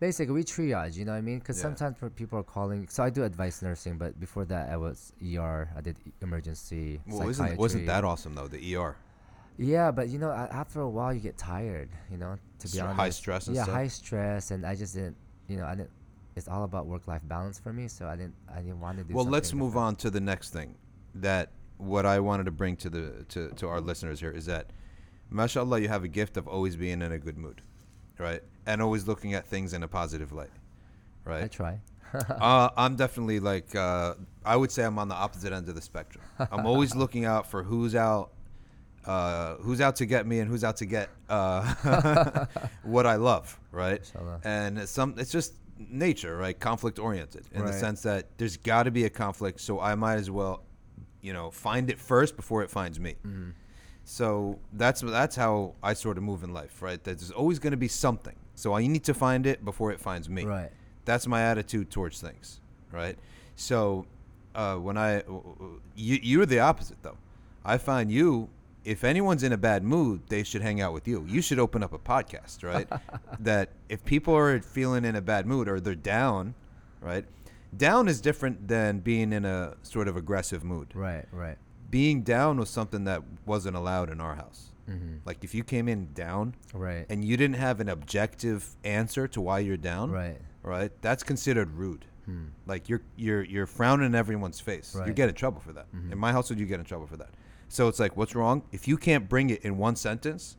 [SPEAKER 2] Basically we triage you know what i mean because
[SPEAKER 1] Yeah.
[SPEAKER 2] sometimes people are calling so i do advice nursing but before that i was er i did emergency
[SPEAKER 1] Well, isn't, wasn't that awesome though? The ER.
[SPEAKER 2] yeah but you know after a while you get tired you know to be
[SPEAKER 1] Str-
[SPEAKER 2] honest
[SPEAKER 1] high stress and
[SPEAKER 2] yeah
[SPEAKER 1] stuff?
[SPEAKER 2] high stress and i just didn't you know i didn't it's all about work-life balance for me so i didn't i didn't want to do
[SPEAKER 1] Well, let's move on to the next thing. That what I wanted to bring to the to, to our listeners here is that, mashallah, you have a gift of always being in a good mood, right? And always looking at things in a positive light, right?
[SPEAKER 2] i
[SPEAKER 1] right?
[SPEAKER 2] try [LAUGHS]
[SPEAKER 1] uh, I'm definitely like uh, I would say I'm on the opposite end of the spectrum. I'm always [LAUGHS] looking out for who's out, uh, who's out to get me, and who's out to get uh, [LAUGHS] what I love, right? And it's some it's just nature, right? Conflict oriented in the sense that there's got to be a conflict, so I might as well, you know, find it first before it finds me.
[SPEAKER 2] Mm-hmm.
[SPEAKER 1] So that's that's how I sort of move in life, right? That There's always going to be something. So I need to find it before it finds me.
[SPEAKER 2] right
[SPEAKER 1] That's my attitude towards things, right? So uh, when I you you're the opposite though. I find you if anyone's in a bad mood, they should hang out with you. You should open up a podcast, right? [LAUGHS] that if people are feeling in a bad mood or they're down, right? Down is different than being in a sort of aggressive mood.
[SPEAKER 2] right right
[SPEAKER 1] Being down was something that wasn't allowed in our house.
[SPEAKER 2] Mm-hmm.
[SPEAKER 1] Like if you came in down
[SPEAKER 2] right
[SPEAKER 1] and you didn't have an objective answer to why you're down,
[SPEAKER 2] right
[SPEAKER 1] right? That's considered rude.
[SPEAKER 2] Hmm.
[SPEAKER 1] Like you're you're you're frowning in everyone's face. You
[SPEAKER 2] Right. Mm-hmm.
[SPEAKER 1] get in trouble for that. In my household, you get in trouble for that. So it's like, what's wrong? If you can't bring it in one sentence,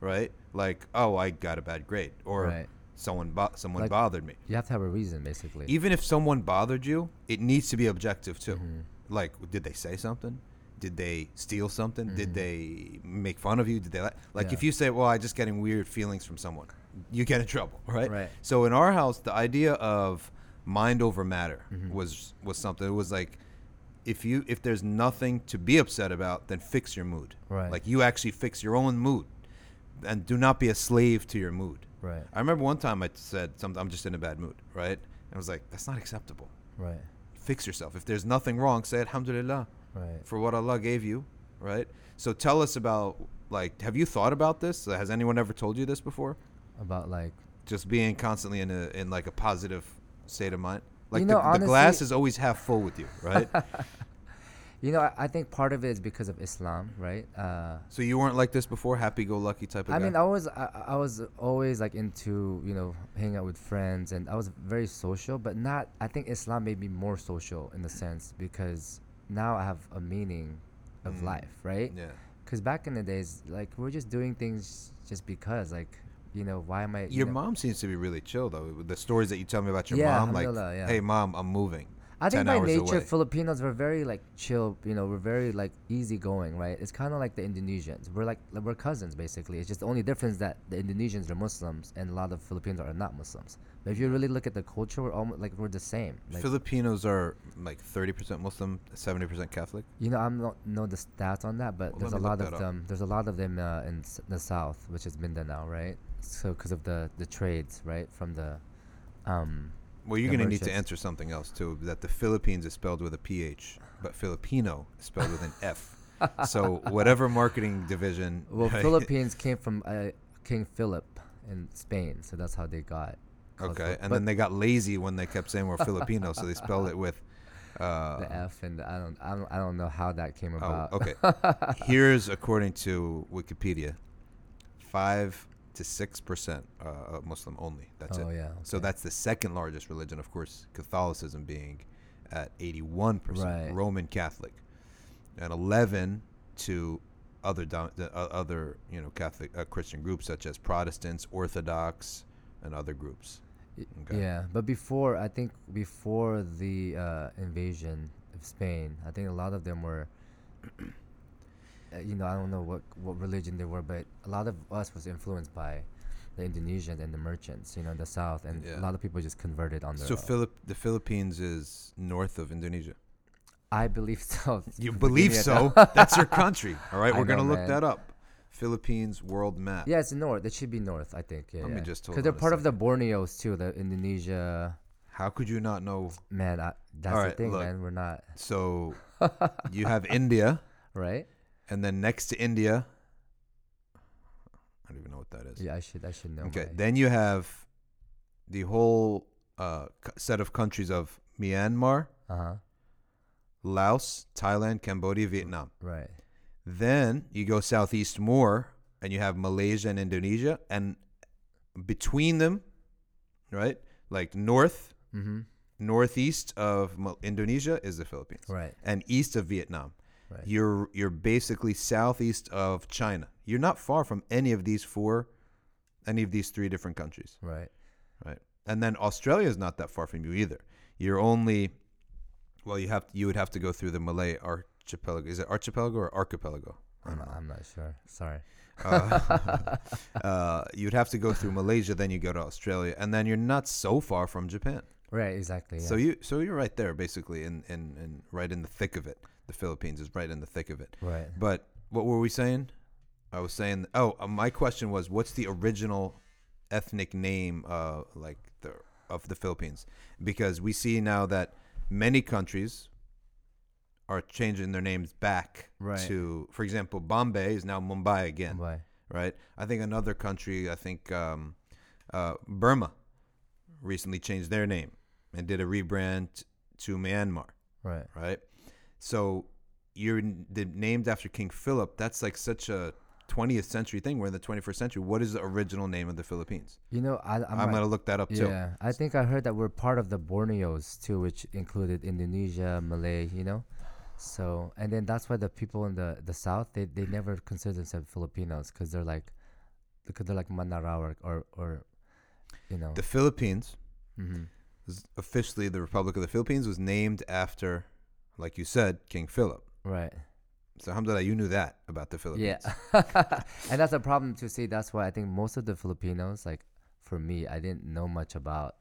[SPEAKER 1] right? Like, oh, I got a bad grade, or
[SPEAKER 2] Right.
[SPEAKER 1] someone bo- someone
[SPEAKER 2] Like-
[SPEAKER 1] bothered me.
[SPEAKER 2] you have to have a reason basically
[SPEAKER 1] Even if someone bothered you, it needs to be objective too.
[SPEAKER 2] Mm-hmm.
[SPEAKER 1] Like, did they say something? Did they steal something? Did
[SPEAKER 2] Mhm.
[SPEAKER 1] they make fun of you? Did they li- like?
[SPEAKER 2] Yeah.
[SPEAKER 1] If you say, "Well, I just getting weird feelings from someone," you get in trouble, [LAUGHS] right?
[SPEAKER 2] Right.
[SPEAKER 1] So in our house, the idea of mind over matter
[SPEAKER 2] Mhm.
[SPEAKER 1] was was something. It was like, if you if there's nothing to be upset about, then fix your mood.
[SPEAKER 2] Right.
[SPEAKER 1] Like you actually fix your own mood, and do not be a slave to your mood.
[SPEAKER 2] right
[SPEAKER 1] I remember one time I said something. I'm just in a bad mood, right? And I was like, that's not acceptable.
[SPEAKER 2] right
[SPEAKER 1] Fix yourself. If there's nothing wrong, say Alhamdulillah
[SPEAKER 2] right
[SPEAKER 1] for what Allah gave you, right? So tell us about like, have you thought about this? Has anyone ever told you this before?
[SPEAKER 2] about like
[SPEAKER 1] Just being constantly in a in like a positive state of mind. Like
[SPEAKER 2] You
[SPEAKER 1] the,
[SPEAKER 2] know,
[SPEAKER 1] the glass is always half full with you, right? [LAUGHS]
[SPEAKER 2] You know, I, I think part of it is because of Islam, right? Uh,
[SPEAKER 1] so you weren't like this before, happy-go-lucky type of
[SPEAKER 2] I
[SPEAKER 1] guy.
[SPEAKER 2] mean, I was I, I was always like into you know hanging out with friends, and I was very social, but not. I think Islam made me more social in the sense because now I have a meaning of
[SPEAKER 1] Mm.
[SPEAKER 2] life, right?
[SPEAKER 1] yeah.
[SPEAKER 2] Because back in the days, like we're just doing things just because, like you know, why am I? you
[SPEAKER 1] Your
[SPEAKER 2] know-
[SPEAKER 1] mom seems to be really chill though. The stories that you tell me about your
[SPEAKER 2] Yeah,
[SPEAKER 1] mom, like,
[SPEAKER 2] yeah.
[SPEAKER 1] "Hey, mom, I'm moving."
[SPEAKER 2] I think
[SPEAKER 1] 10
[SPEAKER 2] by nature,
[SPEAKER 1] away.
[SPEAKER 2] Filipinos were very like chill. You know, we're very like easygoing, right? It's kind of like the Indonesians. We're like like, we're cousins basically. It's just the only difference that the Indonesians are Muslims and a lot of Filipinos are not Muslims. But if you really look at the culture, we're almost like we're the same. Like,
[SPEAKER 1] Filipinos are like 30% Muslim, 70% Catholic.
[SPEAKER 2] you know, I'm not know the stats on that, but
[SPEAKER 1] Well,
[SPEAKER 2] there's a
[SPEAKER 1] let me look
[SPEAKER 2] lot of them. There's a lot of them uh, in s- the south, which is Mindanao, right? So because of the the trades, right, from the um
[SPEAKER 1] Well, you're going to need to answer something else too. That the Philippines is spelled with a PH, but Filipino is spelled with an [LAUGHS] F. So whatever marketing division.
[SPEAKER 2] Well. [LAUGHS] Philippines came from uh, King Philip in Spain, so that's how they got.
[SPEAKER 1] Okay, and
[SPEAKER 2] but
[SPEAKER 1] then they got lazy when they kept saying we're Filipino, so they spelled it with. [LAUGHS] Uh,
[SPEAKER 2] the F and the, I don't, I don't, I don't know how that came
[SPEAKER 1] oh,
[SPEAKER 2] about.
[SPEAKER 1] okay. [LAUGHS] Here's according to Wikipedia, five to six percent uh, Muslim only. That's
[SPEAKER 2] oh
[SPEAKER 1] it.
[SPEAKER 2] yeah.
[SPEAKER 1] So that's the second largest religion, of course, Catholicism being at 81%,
[SPEAKER 2] Right.
[SPEAKER 1] Roman Catholic, and 11 to other dom- uh, other you know Catholic uh, Christian groups such as Protestants, Orthodox, and other groups. Okay.
[SPEAKER 2] Yeah, but before I think before the uh, invasion of Spain, I think a lot of them were, [COUGHS] uh, you know, I don't know what what religion they were, but a lot of us was influenced by the Indonesians and the merchants, you know, in the south, and
[SPEAKER 1] Yeah.
[SPEAKER 2] a lot of people just converted on their.
[SPEAKER 1] So
[SPEAKER 2] own.
[SPEAKER 1] Philip, the Philippines is north of Indonesia.
[SPEAKER 2] I believe [LAUGHS] so.
[SPEAKER 1] You believe so? [LAUGHS] That's your country. All right, [LAUGHS]
[SPEAKER 2] I
[SPEAKER 1] we're gonna look
[SPEAKER 2] man.
[SPEAKER 1] that up. Philippines world map.
[SPEAKER 2] Yeah, it's north. It should be north, I think. Yeah,
[SPEAKER 1] Let me
[SPEAKER 2] yeah.
[SPEAKER 1] just hold
[SPEAKER 2] because they're part of the Borneos too, the Indonesia.
[SPEAKER 1] How could you not know?
[SPEAKER 2] Man, I, that's
[SPEAKER 1] Alright,
[SPEAKER 2] the thing,
[SPEAKER 1] look.
[SPEAKER 2] man. We're not
[SPEAKER 1] So [LAUGHS] you have India,
[SPEAKER 2] right.
[SPEAKER 1] and then next to India, I don't even know what that is.
[SPEAKER 2] Yeah, I should. I should know.
[SPEAKER 1] Okay,
[SPEAKER 2] my-
[SPEAKER 1] then you have the whole uh, set of countries of Myanmar,
[SPEAKER 2] Uh-huh.
[SPEAKER 1] Laos, Thailand, Cambodia, Vietnam.
[SPEAKER 2] Right.
[SPEAKER 1] Then you go southeast more, and you have Malaysia and Indonesia, and between them, right, like north,
[SPEAKER 2] Mm-hmm.
[SPEAKER 1] northeast of Indonesia is the Philippines,
[SPEAKER 2] Right.
[SPEAKER 1] and east of Vietnam.
[SPEAKER 2] Right.
[SPEAKER 1] You're you're basically southeast of China. You're not far from any of these four, any of these three different countries.
[SPEAKER 2] Right.
[SPEAKER 1] right? And then Australia is not that far from you either. You're only, well, you have you would have to go through the Malay archipelago. Is it archipelago or archipelago?
[SPEAKER 2] I'm. I'm not sure. Sorry. [LAUGHS]
[SPEAKER 1] Uh, [LAUGHS] uh, you'd have to go through Malaysia, then you go to Australia, and then you're not so far from Japan.
[SPEAKER 2] Right. Exactly.
[SPEAKER 1] So you so you're right there, basically, in, in, in right in the thick of it. The Philippines is right in the thick of it.
[SPEAKER 2] Right.
[SPEAKER 1] But what were we saying? I was saying. Oh, uh, my question was, what's the original ethnic name, uh, like the of the Philippines? Because we see now that many countries are changing their names back
[SPEAKER 2] Right.
[SPEAKER 1] to, for example, Bombay is now Mumbai again,
[SPEAKER 2] Why?
[SPEAKER 1] right? I think another country, I think um, uh, Burma, recently changed their name and did a rebrand to Myanmar
[SPEAKER 2] Right.
[SPEAKER 1] right? So you're the, named after King Philip. That's like such a 20th century thing. We're in the 21st century. What is the original name of the Philippines?
[SPEAKER 2] You know, I, I'm,
[SPEAKER 1] I'm,
[SPEAKER 2] not-
[SPEAKER 1] gonna look that up too.
[SPEAKER 2] Yeah, I think I heard that we're part of the Borneos too, which included Indonesia, Malay. You know, so and then that's why the people in the the south they, they never consider themselves Filipinos because they're like, because they're like Maranao or or, you know.
[SPEAKER 1] The Philippines,
[SPEAKER 2] hmm
[SPEAKER 1] is officially the Republic of the Philippines, was named after, like you said, King Philip.
[SPEAKER 2] Right.
[SPEAKER 1] So alhamdulillah, you knew that about the Philippines.
[SPEAKER 2] Yeah, [LAUGHS] and that's a problem to see. That's why I think most of the Filipinos, like for me, I didn't know much about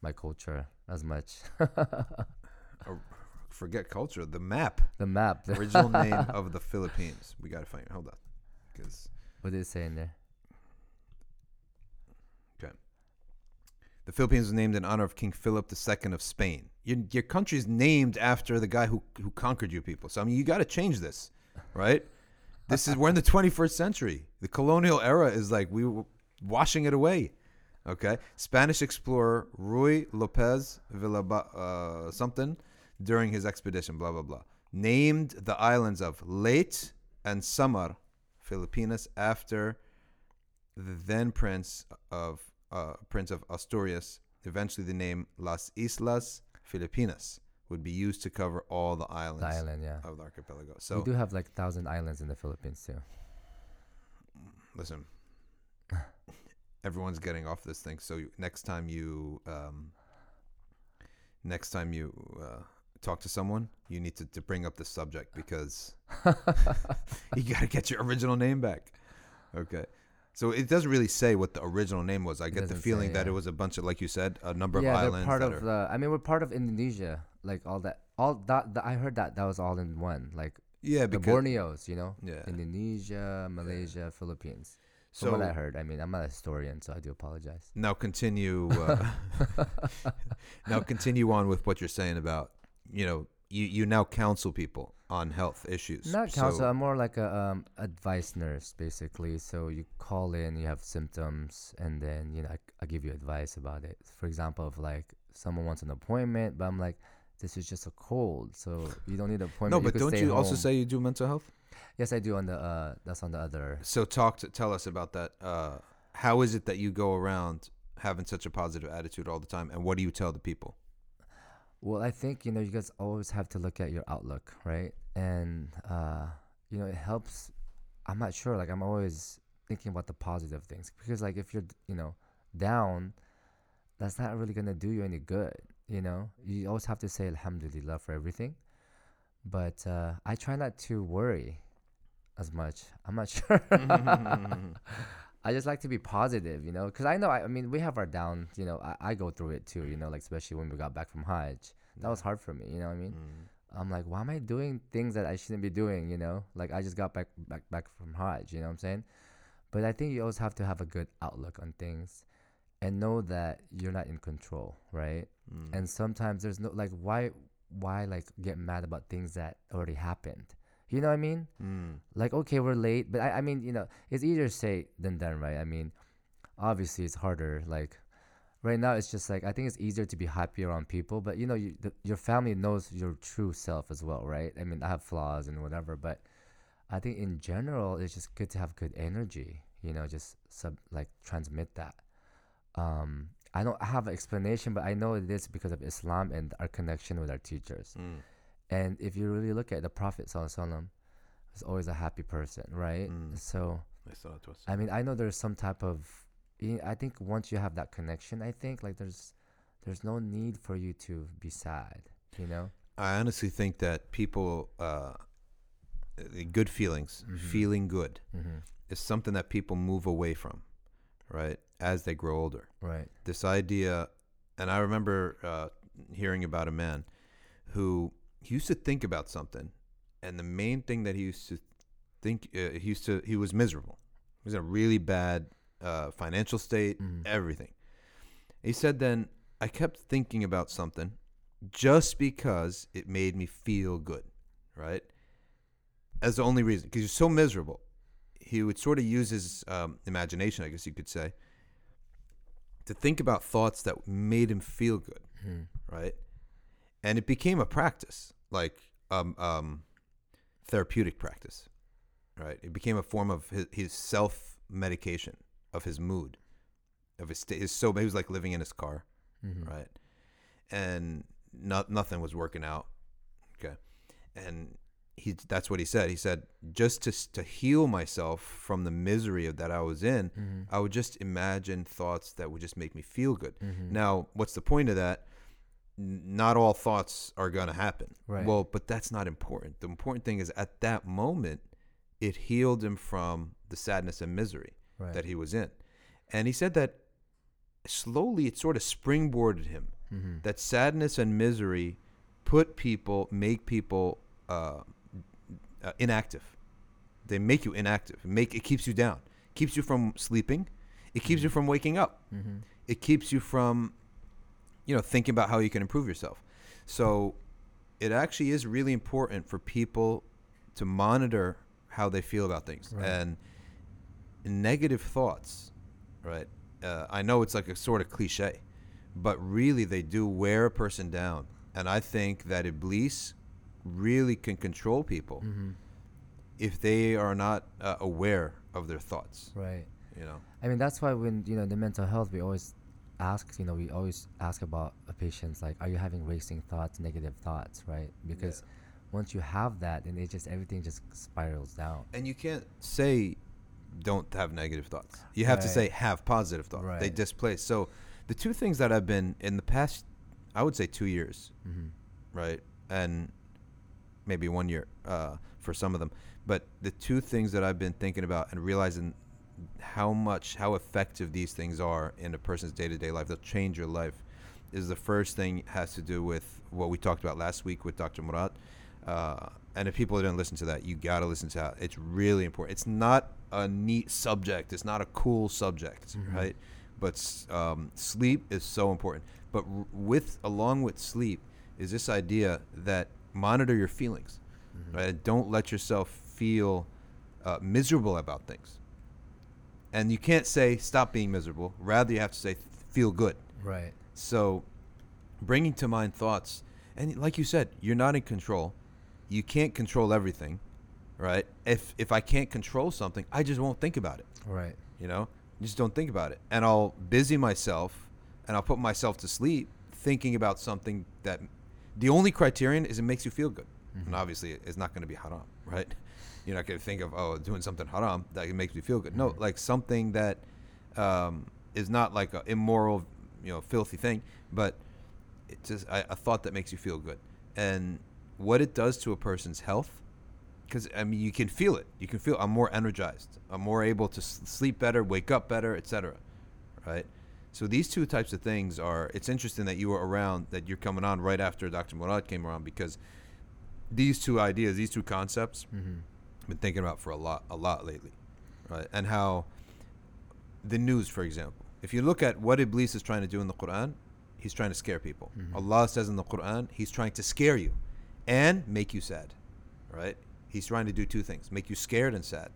[SPEAKER 2] my culture as much. [LAUGHS]
[SPEAKER 1] Forget culture. The map,
[SPEAKER 2] the map, the
[SPEAKER 1] original name of the [LAUGHS] Philippines. We gotta find. Hold on, because
[SPEAKER 2] what did it say in there?
[SPEAKER 1] The Philippines was named in honor of King Philip II of Spain. Your, your country's named after the guy who, who conquered you people. So I mean, you got to change this, right? This is we're in the 21st century. The colonial era is like we were washing it away. Okay, Spanish explorer Ruy Lopez Villaba uh, something during his expedition, blah blah blah, named the islands of Leyte and Samar, Filipinas, after the then prince of uh, Prince of Asturias. Eventually, the name Las Islas Filipinas would be used to cover all the islands
[SPEAKER 2] The island, yeah.
[SPEAKER 1] of the archipelago. So
[SPEAKER 2] we do have like thousand islands in the Philippines too.
[SPEAKER 1] listen, [LAUGHS] everyone's getting off this thing. So you, next time you, um, next time you uh, talk to someone, you need to, to bring up the subject [LAUGHS] because [LAUGHS] you got to get your original name back. Okay. So it doesn't really say what the original name was. I get the feeling
[SPEAKER 2] say,
[SPEAKER 1] that
[SPEAKER 2] yeah.
[SPEAKER 1] it was a bunch of, like you said, a number
[SPEAKER 2] yeah,
[SPEAKER 1] of
[SPEAKER 2] they're part of
[SPEAKER 1] are.
[SPEAKER 2] the. I mean, we're part of Indonesia. Like all that, all that. that I heard that that was all in one. Like
[SPEAKER 1] yeah,
[SPEAKER 2] the Borneos, you know,
[SPEAKER 1] yeah.
[SPEAKER 2] Indonesia, Malaysia, Philippines. From
[SPEAKER 1] So
[SPEAKER 2] what I heard, I mean, I'm not a historian, so I do apologize.
[SPEAKER 1] now continue. Uh, [LAUGHS] now continue on with what you're saying about you know you you now counsel people on health issues.
[SPEAKER 2] Not counsel.
[SPEAKER 1] So-
[SPEAKER 2] I'm more like a um, advice nurse, basically. So you call in, you have symptoms, and then you know I, I give you advice about it. For example, if like someone wants an appointment, but I'm like, this is just a cold, so you don't need an appointment.
[SPEAKER 1] no, but
[SPEAKER 2] could
[SPEAKER 1] don't you also say you do mental health?
[SPEAKER 2] Yes, I do. On the uh, that's on the other.
[SPEAKER 1] So talk to tell us about that. Uh, how is it that you go around having such a positive attitude all the time, and what do you tell the people?
[SPEAKER 2] Well, I think you know you guys always have to look at your outlook, right? And uh, you know it helps I'm not sure. Like I'm always thinking about the positive things because like if you're you know down, that's not really gonna do you any good. You know, you always have to say Alhamdulillah for everything. But uh, I try not to worry as much. I'm not [LAUGHS] sure. [LAUGHS] [LAUGHS] I just like to be positive, you know, because I know. I, I mean, we have our down. You know, I, I go through it too. You know, like especially when we got back from Hajj, that was hard for me. You know what I mean?
[SPEAKER 1] Mm.
[SPEAKER 2] I'm like, why am I doing things that I shouldn't be doing? You know, like I just got back back back from Hajj. You know what I'm saying? But I think you always have to have a good outlook on things, and know that you're not in control, right?
[SPEAKER 1] Mm.
[SPEAKER 2] And sometimes there's no like why why like get mad about things that already happened. You know what I mean?
[SPEAKER 1] Mm.
[SPEAKER 2] Like okay, we're late, but I, I mean, you know, it's easier say than done, right? I mean, obviously it's harder. Like right now, it's just like I think it's easier to be happy around people, but you know, you, the, your family knows your true self as well, right? I mean, I have flaws and whatever, but I think in general, it's just good to have good energy. You know, just sub like transmit that. Um, I don't have an explanation, but I know it is because of Islam and our connection with our teachers.
[SPEAKER 1] Mm.
[SPEAKER 2] And if you really look at the Prophet Sallallahu was always a happy person, right?
[SPEAKER 1] Mm.
[SPEAKER 2] So I mean, I know there's some type of. I think once you have that connection, I think like there's there's no need for you to be sad. You know.
[SPEAKER 1] I honestly think that people, uh, good feelings,
[SPEAKER 2] Mhm.
[SPEAKER 1] feeling good,
[SPEAKER 2] Mm-hmm.
[SPEAKER 1] is something that people move away from, right? As they grow older.
[SPEAKER 2] Right.
[SPEAKER 1] This idea, and I remember uh, hearing about a man who he used to think about something, and the main thing that he used to think, uh, he used to, he was miserable. He was in a really bad uh, financial state,
[SPEAKER 2] Mhm.
[SPEAKER 1] everything. He said, then I kept thinking about something just because it made me feel good, right? As the only reason, because you're so miserable. He would sort of use his um, imagination, I guess you could say, to think about thoughts that made him feel good,
[SPEAKER 2] Mhm.
[SPEAKER 1] right? And it became a practice, like um, um, therapeutic practice, right? It became a form of his, his self medication of his mood, of his state. His so he was like living in his car,
[SPEAKER 2] Mhm.
[SPEAKER 1] right? And not nothing was working out. Okay, and he that's what he said. He said just to to heal myself from the misery of that I was in,
[SPEAKER 2] Mhm.
[SPEAKER 1] I would just imagine thoughts that would just make me feel good.
[SPEAKER 2] Mhm.
[SPEAKER 1] Now, what's the point of that? Not all thoughts are going to happen.
[SPEAKER 2] Right.
[SPEAKER 1] Well, but that's not important. The important thing is at that moment, it healed him from the sadness and misery
[SPEAKER 2] Right.
[SPEAKER 1] that he was in. And he said that slowly it sort of springboarded him.
[SPEAKER 2] Mhm.
[SPEAKER 1] That sadness and misery put people, make people uh, uh, inactive. They make you inactive. Make it keeps you down. Keeps you from sleeping. It keeps you from waking up.
[SPEAKER 2] Mhm.
[SPEAKER 1] It keeps you from, you know, thinking about how you can improve yourself. So, it actually is really important for people to monitor how they feel about things
[SPEAKER 2] Right.
[SPEAKER 1] and negative thoughts. Right. Uh, I know it's like a sort of cliche, but really they do wear a person down. And I think that Iblis really can control people
[SPEAKER 2] Mhm.
[SPEAKER 1] if they are not uh, aware of their thoughts.
[SPEAKER 2] Right.
[SPEAKER 1] You know.
[SPEAKER 2] I mean, that's why when you know the mental health, we always ask. You know, we always ask about a patient's like, are you having racing thoughts, negative thoughts, right? Because once you have that, then it just everything just spirals down.
[SPEAKER 1] And you can't say don't have negative thoughts. You have to say have positive thoughts. They displace. So the two things that I've been in the past, I would say two years,
[SPEAKER 2] Mm-hmm.
[SPEAKER 1] right, and maybe one year uh, for some of them. But the two things that I've been thinking about and realizing how much how effective these things are in a person's day to day life, they'll change your life. Is the first thing has to do with what we talked about last week with Dr. Murad. Uh, and if people didn't listen to that, you got to listen to that. It's really important. It's not a neat subject. It's not a cool subject,
[SPEAKER 2] Mhm.
[SPEAKER 1] right? But um, sleep is so important. But r- with along with sleep is this idea that monitor your feelings,
[SPEAKER 2] Mm-hmm.
[SPEAKER 1] right? Don't let yourself feel uh, miserable about things. And you can't say stop being miserable. Rather, you have to say feel good.
[SPEAKER 2] Right.
[SPEAKER 1] So, bringing to mind thoughts, and like you said, you're not in control. You can't control everything, right? If if I can't control something, I just won't think about it.
[SPEAKER 2] Right.
[SPEAKER 1] You know, just don't think about it, and I'll busy myself, and I'll put myself to sleep thinking about something that the only criterion is it makes you feel good. and mm-hmm. obviously it's not going to be haram, right? You're not going to think of oh doing something haram that makes me feel good. No, like something that um, is not like an immoral, you know, filthy thing, but it's just a, a thought that makes you feel good, and what it does to a person's health. Because I mean, you can feel it. You can feel I'm more energized. I'm more able to sleep better, wake up better, etc. Right. So these two types of things are. It's interesting that you were around, that you're coming on right after Dr. Murad came around, because these two ideas, these two concepts,
[SPEAKER 2] Mm-hmm.
[SPEAKER 1] Been thinking about for a lot, a lot lately, right? And how the news, for example, if you look at what Iblis is trying to do in the Quran, he's trying to scare people.
[SPEAKER 2] Mhm.
[SPEAKER 1] Allah says in the Quran, he's trying to scare you and make you sad, right? He's trying to do two things: make you scared and sad,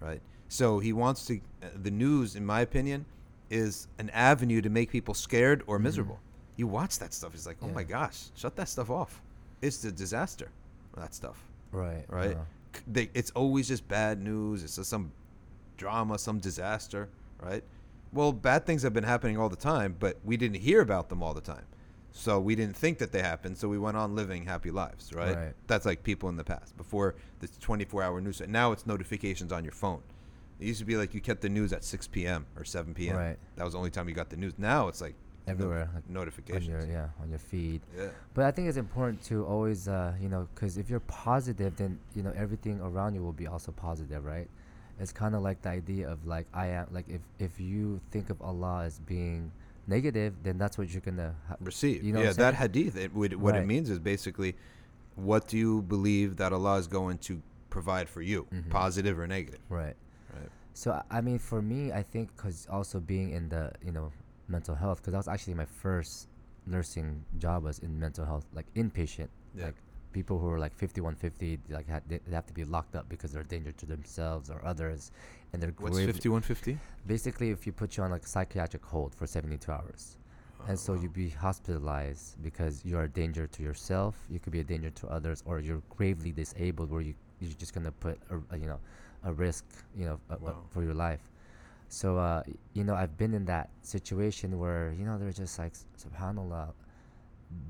[SPEAKER 1] right? So he wants to. Uh, the news, in my opinion, is an avenue to make people scared or
[SPEAKER 2] Mhm.
[SPEAKER 1] miserable. You watch that stuff, it's like, oh
[SPEAKER 2] Yeah.
[SPEAKER 1] my gosh, shut that stuff off. It's a disaster. That stuff
[SPEAKER 2] Right.
[SPEAKER 1] right? C- They, it's always just bad news. It's just some drama, some disaster, right? Well, bad things have been happening all the time, but we didn't hear about them all the time. So we didn't think that they happened, so we went on living happy lives, right?
[SPEAKER 2] Right.
[SPEAKER 1] That's like people in the past before the 24-hour news. Now it's notifications on your phone. It used to be like you kept the news at 6 p.m. or 7 p.m.
[SPEAKER 2] Right.
[SPEAKER 1] That was the only time you got the news. Now it's like
[SPEAKER 2] Everywhere, like, on your yeah on your feed.
[SPEAKER 1] yeah.
[SPEAKER 2] But I think it's important to always, uh, you know, because if you're positive, then you know everything around you will be also positive, right? It's kind of like the idea of like I am, like if if you think of Allah as being negative, then that's what you're gonna. Ha-
[SPEAKER 1] receive.
[SPEAKER 2] You know
[SPEAKER 1] yeah, that hadith. It would, what it means is basically, what do you believe that Allah is going to provide for you,
[SPEAKER 2] Mhm.
[SPEAKER 1] positive or negative?
[SPEAKER 2] right.
[SPEAKER 1] Right.
[SPEAKER 2] So I- I mean, for me, I think because also being in the you know mental health, because that was actually my first nursing job was in mental health, like inpatient,
[SPEAKER 1] Yeah.
[SPEAKER 2] like people who are like 5150, like had, they they have to be locked up because they're a danger to themselves or others, and they're
[SPEAKER 1] What's
[SPEAKER 2] grave-
[SPEAKER 1] fifty one fifty?
[SPEAKER 2] basically if you put you on like psychiatric hold for 72 hours and so you'd uh-huh. be hospitalized because you're a danger to yourself you could be a danger to others or you're gravely disabled where you you're just gonna put a, a, you know a risk you know a- a-
[SPEAKER 1] Wow.
[SPEAKER 2] for your life so uh you know i've been in that situation where you know they're just like subhanallah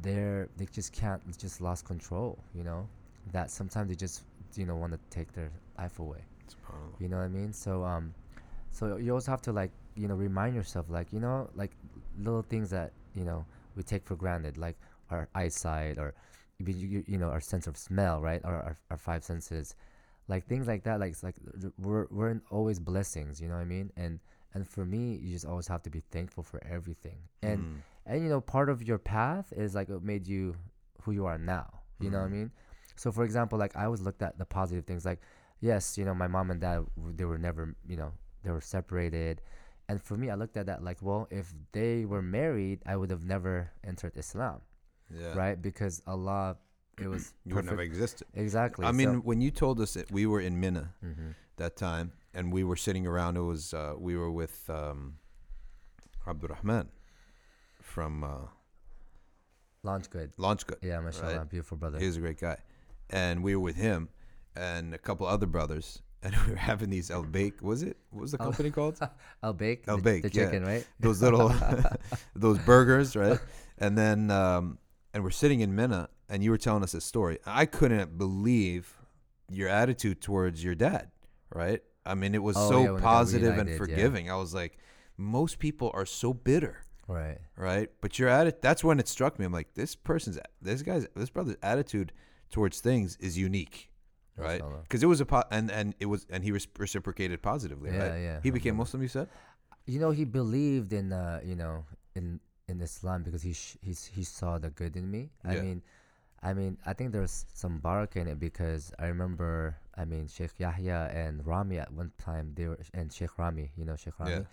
[SPEAKER 2] they're they just can't just lost control you know that sometimes they just you know want to take their life away SubhanAllah. you know what I mean? So um, so you also have to like you know remind yourself like you know like little things that you know we take for granted like our eyesight or even you, you, you know our sense of smell right or our, our five senses like things like that like it's like we're we're always blessings you know what I mean and and for me you just always have to be thankful for everything and
[SPEAKER 1] Mm.
[SPEAKER 2] and you know part of your path is like what made you who you are now you know what i
[SPEAKER 1] Mhm.
[SPEAKER 2] mean so for example like i always looked at the positive things like yes you know my mom and dad they were never you know they were separated and for me i looked at that like well if they were married i would have never entered islam
[SPEAKER 1] yeah.
[SPEAKER 2] right because allah it was [CLEARS THROAT]
[SPEAKER 1] wouldn't have existed.
[SPEAKER 2] exactly
[SPEAKER 1] I mean, when you told us that we were in Mina
[SPEAKER 2] mhm.
[SPEAKER 1] that time and we were sitting around, it was uh, we were with um, Abdurrahman from uh,
[SPEAKER 2] LaunchGood
[SPEAKER 1] Launch Good.
[SPEAKER 2] yeah mashallah beautiful brother
[SPEAKER 1] He's a great guy. And we were with him and a couple other brothers. [LAUGHS] And we were having these Al Baik. Was it? What was the company [LAUGHS] called?
[SPEAKER 2] Al Baik.
[SPEAKER 1] Al Baik.
[SPEAKER 2] the
[SPEAKER 1] yeah.
[SPEAKER 2] chicken right [LAUGHS]
[SPEAKER 1] Those little, those burgers, right? And then, um, and we're sitting in Mina, and you were telling us a story. I couldn't believe your attitude towards your dad, right? I mean, it was
[SPEAKER 2] Oh,
[SPEAKER 1] so
[SPEAKER 2] got
[SPEAKER 1] positive and
[SPEAKER 2] reunited, yeah.
[SPEAKER 1] forgiving. I was like, most people are so bitter
[SPEAKER 2] right
[SPEAKER 1] right? But your atti- that's when it struck me. I'm like, this person's, this guy's, this brother's attitude towards things is unique, right? Because it was a po- and and it was and he reciprocated positively,
[SPEAKER 2] Yeah,
[SPEAKER 1] right?
[SPEAKER 2] yeah,
[SPEAKER 1] He became. Muslim. You said,
[SPEAKER 2] you know he believed in uh you know in in islam because he sh- he's he saw the good in me i mean i mean i think there's some bark in it because i remember i mean sheikh yahya and rami at one time they were and sheikh rami you know sheikh rami
[SPEAKER 1] Yeah.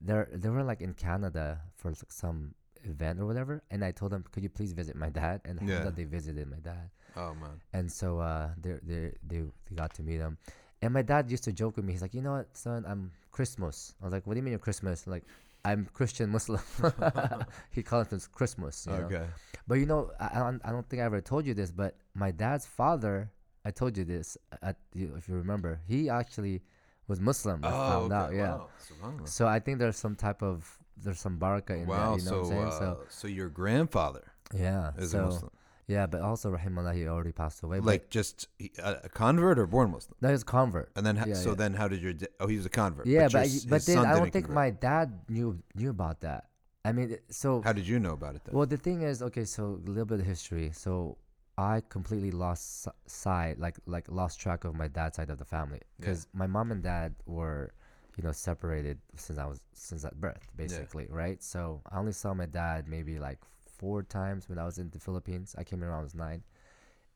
[SPEAKER 2] they're they were like in canada for like some event or whatever and i told them could you please visit my dad and
[SPEAKER 1] Yeah.
[SPEAKER 2] alhamdulillah, they visited my dad
[SPEAKER 1] "Oh man,
[SPEAKER 2] and so uh, they they they they got to meet him. And my dad used to joke with me. He's like, you know what, son, I'm Christmas. I was like, what do you mean you're Christmas? Like, I'm Christian Muslim. [LAUGHS] he calls it Christmas. You know?
[SPEAKER 1] okay,
[SPEAKER 2] But you know, I, I don't I don't think I ever told you this, but my dad's father, I told you this at if you remember, he actually was Muslim. I
[SPEAKER 1] oh,
[SPEAKER 2] found
[SPEAKER 1] okay.
[SPEAKER 2] out, yeah.
[SPEAKER 1] Wow.
[SPEAKER 2] So I think there's some type of there's some baraka in
[SPEAKER 1] Wow,
[SPEAKER 2] that. You know
[SPEAKER 1] so
[SPEAKER 2] what I'm saying?
[SPEAKER 1] uh, so your grandfather
[SPEAKER 2] yeah.
[SPEAKER 1] is
[SPEAKER 2] so
[SPEAKER 1] a Muslim.
[SPEAKER 2] Yeah, but also Rahimullah, he already passed away.
[SPEAKER 1] Like just a, convert or born Muslim?
[SPEAKER 2] no, he was a convert.
[SPEAKER 1] And then, ha-
[SPEAKER 2] Yeah,
[SPEAKER 1] so
[SPEAKER 2] yeah.
[SPEAKER 1] then how did your, oh, he was a convert.
[SPEAKER 2] Yeah, but but
[SPEAKER 1] his
[SPEAKER 2] then I don't think
[SPEAKER 1] convert.
[SPEAKER 2] my dad knew knew about that. I mean, so
[SPEAKER 1] How did you know about it then?
[SPEAKER 2] well, the thing is, okay, so a little bit of history. So I completely lost si- sight, like like lost track of my dad's side of the family,
[SPEAKER 1] Yeah.
[SPEAKER 2] because my mom and dad were, you know, separated since I was since at birth, basically, right? So I only saw my dad maybe like four times when I was in the Philippines. I came here when I was nine,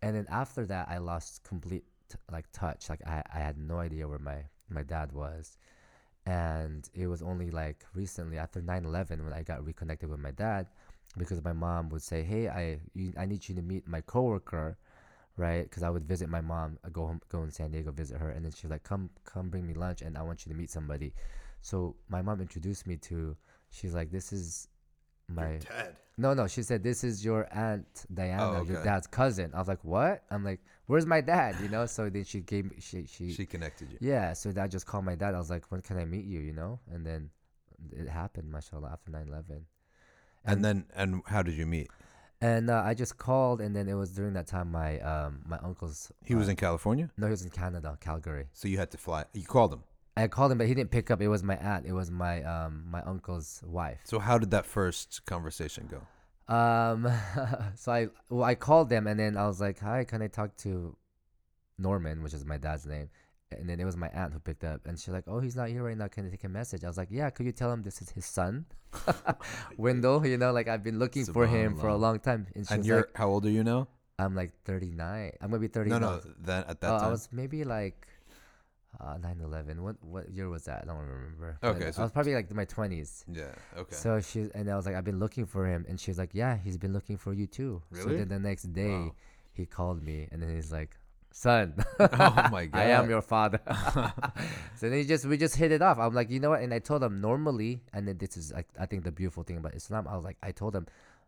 [SPEAKER 2] and then after that, I lost complete t- like touch. Like I I had no idea where my my dad was. And it was only like recently after 9/11 when I got reconnected with my dad because my mom would say, "Hey, I you, I need you to meet my coworker, right? Because I would visit my mom, I go home, go in San Diego, visit her, and then she's like, "Come, come, bring me lunch, and I want you to meet somebody." So my mom introduced me to. She's like, "This is my
[SPEAKER 1] dad.
[SPEAKER 2] no, no." She said, "This is your aunt Diana, your
[SPEAKER 1] okay.
[SPEAKER 2] dad's cousin." I was like, "What?" I'm like, "Where's my dad?" You know. So then she gave me she she,
[SPEAKER 1] She connected you.
[SPEAKER 2] yeah. So I just called my dad. I was like, "When can I meet you?" You know, and then it happened, mashallah, after 9/11.
[SPEAKER 1] And then, and how did you meet?
[SPEAKER 2] And uh, I just called, and then it was during that time my um my uncle's.
[SPEAKER 1] He was
[SPEAKER 2] uh,
[SPEAKER 1] in California,
[SPEAKER 2] No, he was in Canada, Calgary.
[SPEAKER 1] so you had to fly. You called him.
[SPEAKER 2] I called him, but he didn't pick up. It was my aunt. It was my um my uncle's wife.
[SPEAKER 1] So how did that first conversation go?
[SPEAKER 2] Um, [LAUGHS] so I well I called them, and then I was like, "Hi, can I talk to Norman, which is my dad's name?" And then it was my aunt who picked up, and she's like, "Oh, he's not here right now. Can I take a message?" I was like, "Yeah, could you tell him this is his son, [LAUGHS] Wendell? You know, like I've been looking for him for a long time." And
[SPEAKER 1] And you're
[SPEAKER 2] like,
[SPEAKER 1] how old are you now?
[SPEAKER 2] "I'm like 39. I'm gonna be 30
[SPEAKER 1] No,
[SPEAKER 2] now."
[SPEAKER 1] no. Then at that
[SPEAKER 2] oh,
[SPEAKER 1] time,
[SPEAKER 2] I was maybe like uh, 9/11. What what year was that? I don't remember.
[SPEAKER 1] Okay,
[SPEAKER 2] I was probably like in my 20s.
[SPEAKER 1] yeah. Okay.
[SPEAKER 2] So she and I was like, I've been looking for him, and she's like, Yeah, he's been looking for you too.
[SPEAKER 1] really?
[SPEAKER 2] So then the next day,
[SPEAKER 1] Wow.
[SPEAKER 2] he called me, and then he's like, Son, [LAUGHS]
[SPEAKER 1] oh my god. [LAUGHS]
[SPEAKER 2] I am your father. [LAUGHS] so then he just we just hit it off. I'm like, you know what? And I told him normally, and then this is like I think the beautiful thing about Islam. I was like, I told him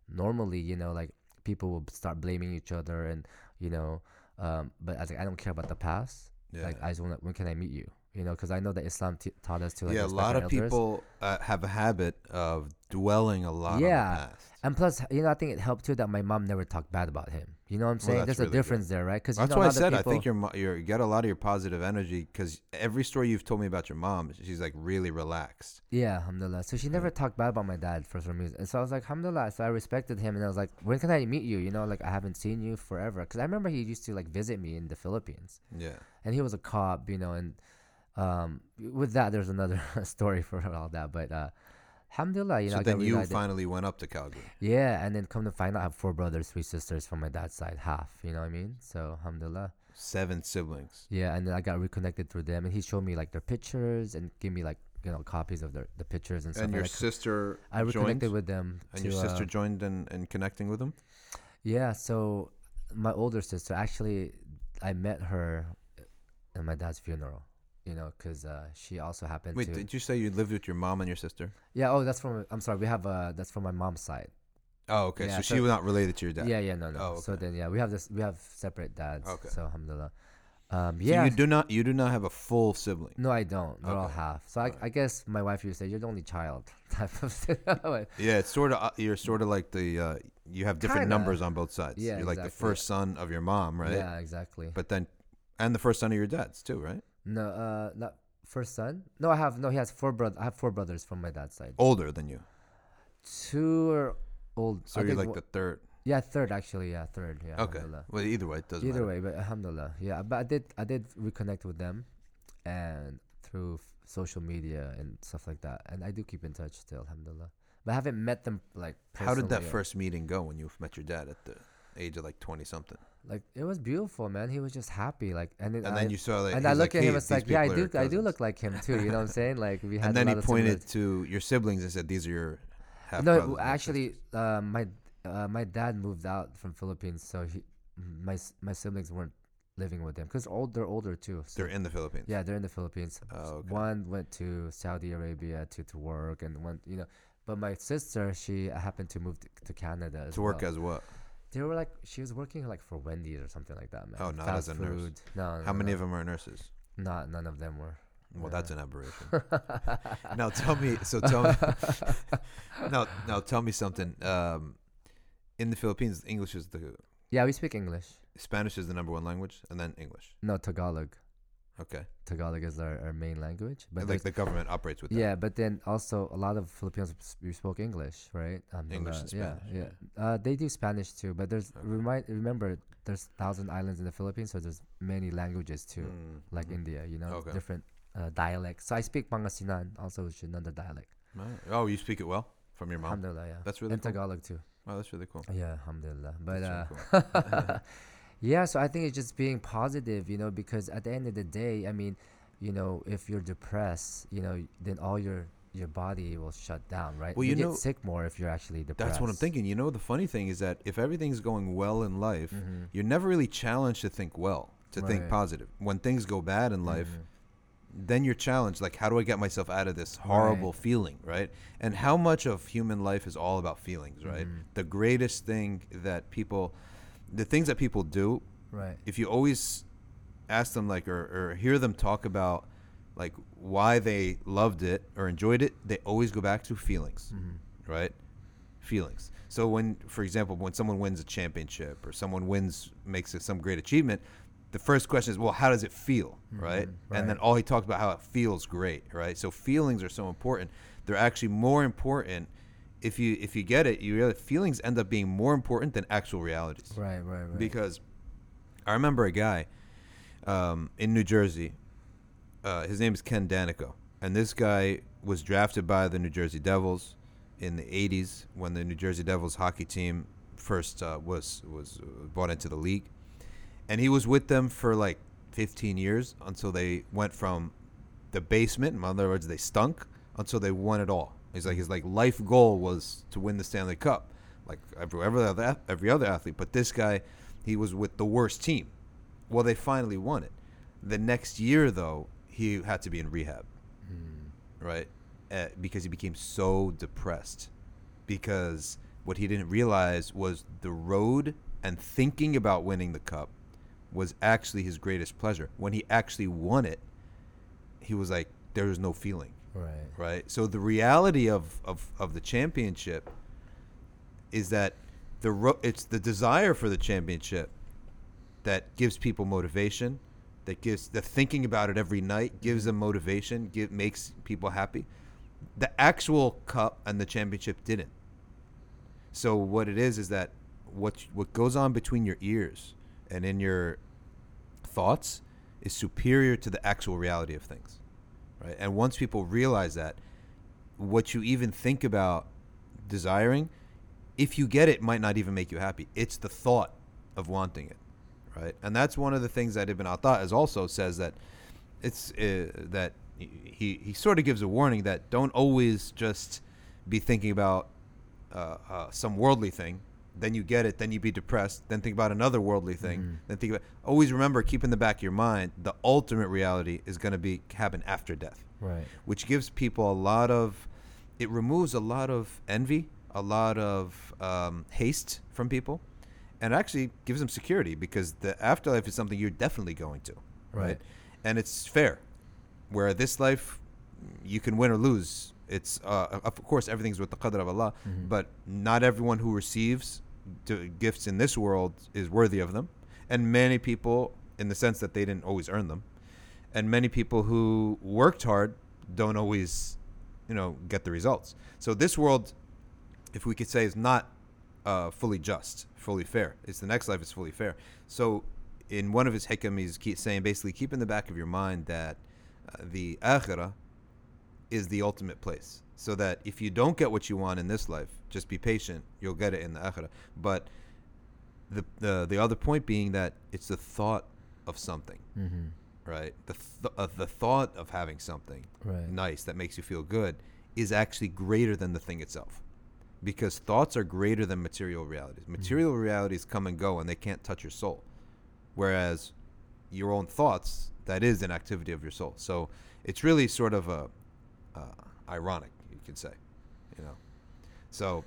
[SPEAKER 2] normally, you know, like people will start blaming each other, and you know, um, but I was like, I don't care about the past.
[SPEAKER 1] Yeah.
[SPEAKER 2] Like I just want, when can I meet you? You know, because I know that Islam t- taught us to like
[SPEAKER 1] yeah, a lot of
[SPEAKER 2] elders.
[SPEAKER 1] people uh, have a habit of dwelling a lot
[SPEAKER 2] Yeah.
[SPEAKER 1] on the past.
[SPEAKER 2] And plus, you know, I think it helped too that my mom never talked bad about him. You know what I'm saying?
[SPEAKER 1] that's
[SPEAKER 2] There's
[SPEAKER 1] really
[SPEAKER 2] a
[SPEAKER 1] good.
[SPEAKER 2] difference there, right? Because
[SPEAKER 1] That's
[SPEAKER 2] you know,
[SPEAKER 1] why I
[SPEAKER 2] a lot of
[SPEAKER 1] said I think you're, you're you get a lot of your positive energy because every story you've told me about your mom, she's like really relaxed.
[SPEAKER 2] Yeah, alhamdulillah. So she never talked bad about my dad for some reason. And so I was like, alhamdulillah. So I respected him and I was like, when can I meet you? You know, like I haven't seen you forever. Because I remember he used to like visit me in the Philippines.
[SPEAKER 1] Yeah.
[SPEAKER 2] And he was a cop, you know, and um, with that, there's another [LAUGHS] story for all that. But uh, alhamdulillah, you know,
[SPEAKER 1] so
[SPEAKER 2] I
[SPEAKER 1] then you finally went up to Calgary.
[SPEAKER 2] Yeah, and then come to find out I have four brothers, three sisters from my dad's side, half. You know what I mean? So alhamdulillah.
[SPEAKER 1] Seven siblings.
[SPEAKER 2] Yeah, and then I got reconnected through them, and he showed me like their pictures and gave me like you know copies of their the pictures and stuff.
[SPEAKER 1] And your
[SPEAKER 2] I,
[SPEAKER 1] sister
[SPEAKER 2] I
[SPEAKER 1] joined?
[SPEAKER 2] reconnected with them.
[SPEAKER 1] And
[SPEAKER 2] to,
[SPEAKER 1] your sister
[SPEAKER 2] uh,
[SPEAKER 1] joined in, in connecting with them?
[SPEAKER 2] yeah, so my older sister actually, I met her at my dad's funeral. You know, cause uh, she also happened
[SPEAKER 1] Wait,
[SPEAKER 2] to.
[SPEAKER 1] did you say you lived with your mom and your sister?
[SPEAKER 2] yeah. Oh, that's from. I'm sorry. We have uh, that's from my mom's side.
[SPEAKER 1] Oh, okay.
[SPEAKER 2] Yeah,
[SPEAKER 1] so,
[SPEAKER 2] so-
[SPEAKER 1] she was not related to your dad.
[SPEAKER 2] Yeah, yeah, no, no.
[SPEAKER 1] Oh, okay.
[SPEAKER 2] So then, yeah, we have this. We have separate dads.
[SPEAKER 1] Okay.
[SPEAKER 2] So alhamdulillah. Um,
[SPEAKER 1] So
[SPEAKER 2] yeah.
[SPEAKER 1] you do not you do not have a full sibling.
[SPEAKER 2] no, I don't. They're all half. So I. I guess my wife used to say you're the only child [LAUGHS] type of. thing. [LAUGHS]
[SPEAKER 1] Yeah, it's sort of you're sort of like the uh, you have different
[SPEAKER 2] Kinda.
[SPEAKER 1] numbers on both sides.
[SPEAKER 2] Yeah,
[SPEAKER 1] you're like the first son of your mom, right?
[SPEAKER 2] Yeah, exactly.
[SPEAKER 1] But then, and the first son of your dad's too, right?
[SPEAKER 2] No, uh, not first son. No, I have no. He has four brothers. I have four brothers from my dad's side.
[SPEAKER 1] Older than you,
[SPEAKER 2] Two are old.
[SPEAKER 1] so
[SPEAKER 2] I
[SPEAKER 1] you're like the third.
[SPEAKER 2] yeah, third actually. Yeah, third. Yeah.
[SPEAKER 1] Okay. Well, either way, it doesn't
[SPEAKER 2] Either
[SPEAKER 1] matter.
[SPEAKER 2] way, but alhamdulillah. Yeah, but I did. I did reconnect with them, and through f- social media and stuff like that. And I do keep in touch still, alhamdulillah. But I haven't met them like.
[SPEAKER 1] How did that
[SPEAKER 2] yet.
[SPEAKER 1] first meeting go when you met your dad at the age of like twenty something?
[SPEAKER 2] Like it was beautiful, man. He was just happy, like, and then
[SPEAKER 1] And
[SPEAKER 2] I,
[SPEAKER 1] then you saw like,
[SPEAKER 2] and I look
[SPEAKER 1] like,
[SPEAKER 2] at him,
[SPEAKER 1] "Hey,
[SPEAKER 2] it's like, yeah, I do, I do look like him too. You know what I'm saying? [LAUGHS] Like we had.
[SPEAKER 1] And
[SPEAKER 2] a
[SPEAKER 1] then he pointed to your siblings and said, "These are your half
[SPEAKER 2] no,
[SPEAKER 1] brothers."
[SPEAKER 2] w- actually, uh, my uh, my dad moved out from Philippines, so he, my my siblings weren't living with him because old they're older too. So
[SPEAKER 1] They're in the Philippines.
[SPEAKER 2] yeah, they're in the Philippines.
[SPEAKER 1] Oh, okay.
[SPEAKER 2] One went to Saudi Arabia to, to work, and one you know. But my sister, she happened to move to, to Canada
[SPEAKER 1] To work
[SPEAKER 2] well.
[SPEAKER 1] as what?
[SPEAKER 2] They were like she was working like for Wendy's or something like that, man.
[SPEAKER 1] Oh, not
[SPEAKER 2] Fast
[SPEAKER 1] as a nurse.
[SPEAKER 2] food. No,
[SPEAKER 1] How
[SPEAKER 2] no,
[SPEAKER 1] many
[SPEAKER 2] no.
[SPEAKER 1] of them are nurses?
[SPEAKER 2] Not none of them were.
[SPEAKER 1] Well,
[SPEAKER 2] Yeah.
[SPEAKER 1] that's an aberration. [LAUGHS] now tell me. So tell me. [LAUGHS] now, now tell me something. Um, in the Philippines, English is the
[SPEAKER 2] Yeah, we speak English.
[SPEAKER 1] Spanish is the number one language, and then English.
[SPEAKER 2] No, Tagalog.
[SPEAKER 1] Okay.
[SPEAKER 2] Tagalog is our, our main language. But
[SPEAKER 1] like the government operates with that.
[SPEAKER 2] yeah, but then also a lot of Filipinos we spoke English, right? Um,
[SPEAKER 1] English
[SPEAKER 2] uh,
[SPEAKER 1] and
[SPEAKER 2] yeah,
[SPEAKER 1] Spanish,
[SPEAKER 2] yeah. Uh, they do Spanish too, but there's
[SPEAKER 1] Okay.
[SPEAKER 2] remind remember there's thousand islands in the Philippines, so there's many languages too,
[SPEAKER 1] Mm,
[SPEAKER 2] like
[SPEAKER 1] mhm.
[SPEAKER 2] India. You know,
[SPEAKER 1] Okay.
[SPEAKER 2] different uh, dialects. So I speak Pangasinan, also which is another dialect.
[SPEAKER 1] Right. Oh, you speak it well from your mom.
[SPEAKER 2] Alhamdulillah, yeah.
[SPEAKER 1] That's really
[SPEAKER 2] and
[SPEAKER 1] cool.
[SPEAKER 2] Tagalog too.
[SPEAKER 1] Oh, that's really cool.
[SPEAKER 2] Yeah, alhamdulillah. But uh,
[SPEAKER 1] That's really cool. [LAUGHS] [LAUGHS]
[SPEAKER 2] yeah, so I think it's just being positive, you know, because at the end of the day, I mean, you know, if you're depressed, you know, then all your your body will shut down, right?
[SPEAKER 1] Well,
[SPEAKER 2] you,
[SPEAKER 1] you
[SPEAKER 2] get
[SPEAKER 1] know-
[SPEAKER 2] sick more if you're actually depressed.
[SPEAKER 1] That's what I'm thinking. You know, the funny thing is that if everything's going well in life,
[SPEAKER 2] Mhm.
[SPEAKER 1] you're never really challenged to think well, to think positive. When things go bad in life,
[SPEAKER 2] Mhm.
[SPEAKER 1] then you're challenged like how do i get myself out of this horrible
[SPEAKER 2] Right.
[SPEAKER 1] feeling right and how much of human life is all about feelings right
[SPEAKER 2] Mhm.
[SPEAKER 1] the greatest thing that people the things that people do
[SPEAKER 2] Right.
[SPEAKER 1] if you always ask them like or, or hear them talk about like why they loved it or enjoyed it they always go back to feelings
[SPEAKER 2] Mhm.
[SPEAKER 1] right? Feelings. So when for example when someone wins a championship or someone wins makes some great achievement the first question is well how does it feel right?
[SPEAKER 2] Mhm,
[SPEAKER 1] and then all he talks about how it feels great right? So feelings are so important. They're actually more important if you if you get it you realize feelings end up being more important than actual realities
[SPEAKER 2] Right, right, right.
[SPEAKER 1] because I remember a guy um, in New Jersey. Uh, his name is Ken Daneyko, and this guy was drafted by the New Jersey Devils in the '80s when the New Jersey Devils hockey team first uh, was was uh, brought into the league, and he was with them for like 15 years until they went from the basement. In other words, they stunk until they won it all. He's like his like life goal was to win the Stanley Cup, like every every other every other athlete. But this guy, he was with the worst team. Well, they finally won it. The next year, though, he had to be in rehab,
[SPEAKER 2] Mm.
[SPEAKER 1] right? Uh, because he became so depressed. Because what he didn't realize was the road and thinking about winning the cup was actually his greatest pleasure. When he actually won it, he was like, there was no feeling
[SPEAKER 2] Right.
[SPEAKER 1] right? So the reality of, of, of the championship is that the ro- it's the desire for the championship that gives people motivation, that gives the thinking about it every night gives them motivation, give makes people happy. The actual cup and the championship didn't. So what it is is that what what goes on between your ears and in your thoughts is superior to the actual reality of things right? And once people realize that, what you even think about desiring, if you get it, might not even make you happy. It's the thought of wanting it, right? And that's one of the things that Ibn Ata'illah also says that it's uh, that he he sort of gives a warning that don't always just be thinking about uh, uh, some worldly thing. Then you get it, then you be depressed. Then think about another worldly thing.
[SPEAKER 2] Mhm.
[SPEAKER 1] Then think about. Always remember, keep in the back of your mind, the ultimate reality is going to be happen after death
[SPEAKER 2] Right.
[SPEAKER 1] which gives people a lot of it removes a lot of envy a lot of um, haste from people and actually gives them security because the afterlife is something you're definitely going to right,
[SPEAKER 2] Right.
[SPEAKER 1] and it's fair where this life you can win or lose it's uh, of course everything's with the qadr of allah
[SPEAKER 2] Mhm.
[SPEAKER 1] but not everyone who receives gifts in this world is worthy of them. And many people in the sense that they didn't always earn them and many people who worked hard don't always you know get the results. So this world if we could say is not uh, fully just fully fair. It's the next life is fully fair. So in one of his hikam he's saying basically keep in the back of your mind that uh, the akhirah is the ultimate place so that if you don't get what you want in this life just be patient you'll get it in the akhirah but the the, the other point being that it's the thought of something
[SPEAKER 2] Mm-hmm.
[SPEAKER 1] right? The th- uh, the thought of having something
[SPEAKER 2] Right.
[SPEAKER 1] nice that makes you feel good is actually greater than the thing itself, because thoughts are greater than material realities. Material realities come and go, and they can't touch your soul, whereas your own thoughts that is an activity of your soul. So it's really sort of a uh, ironic, you could say, you know. So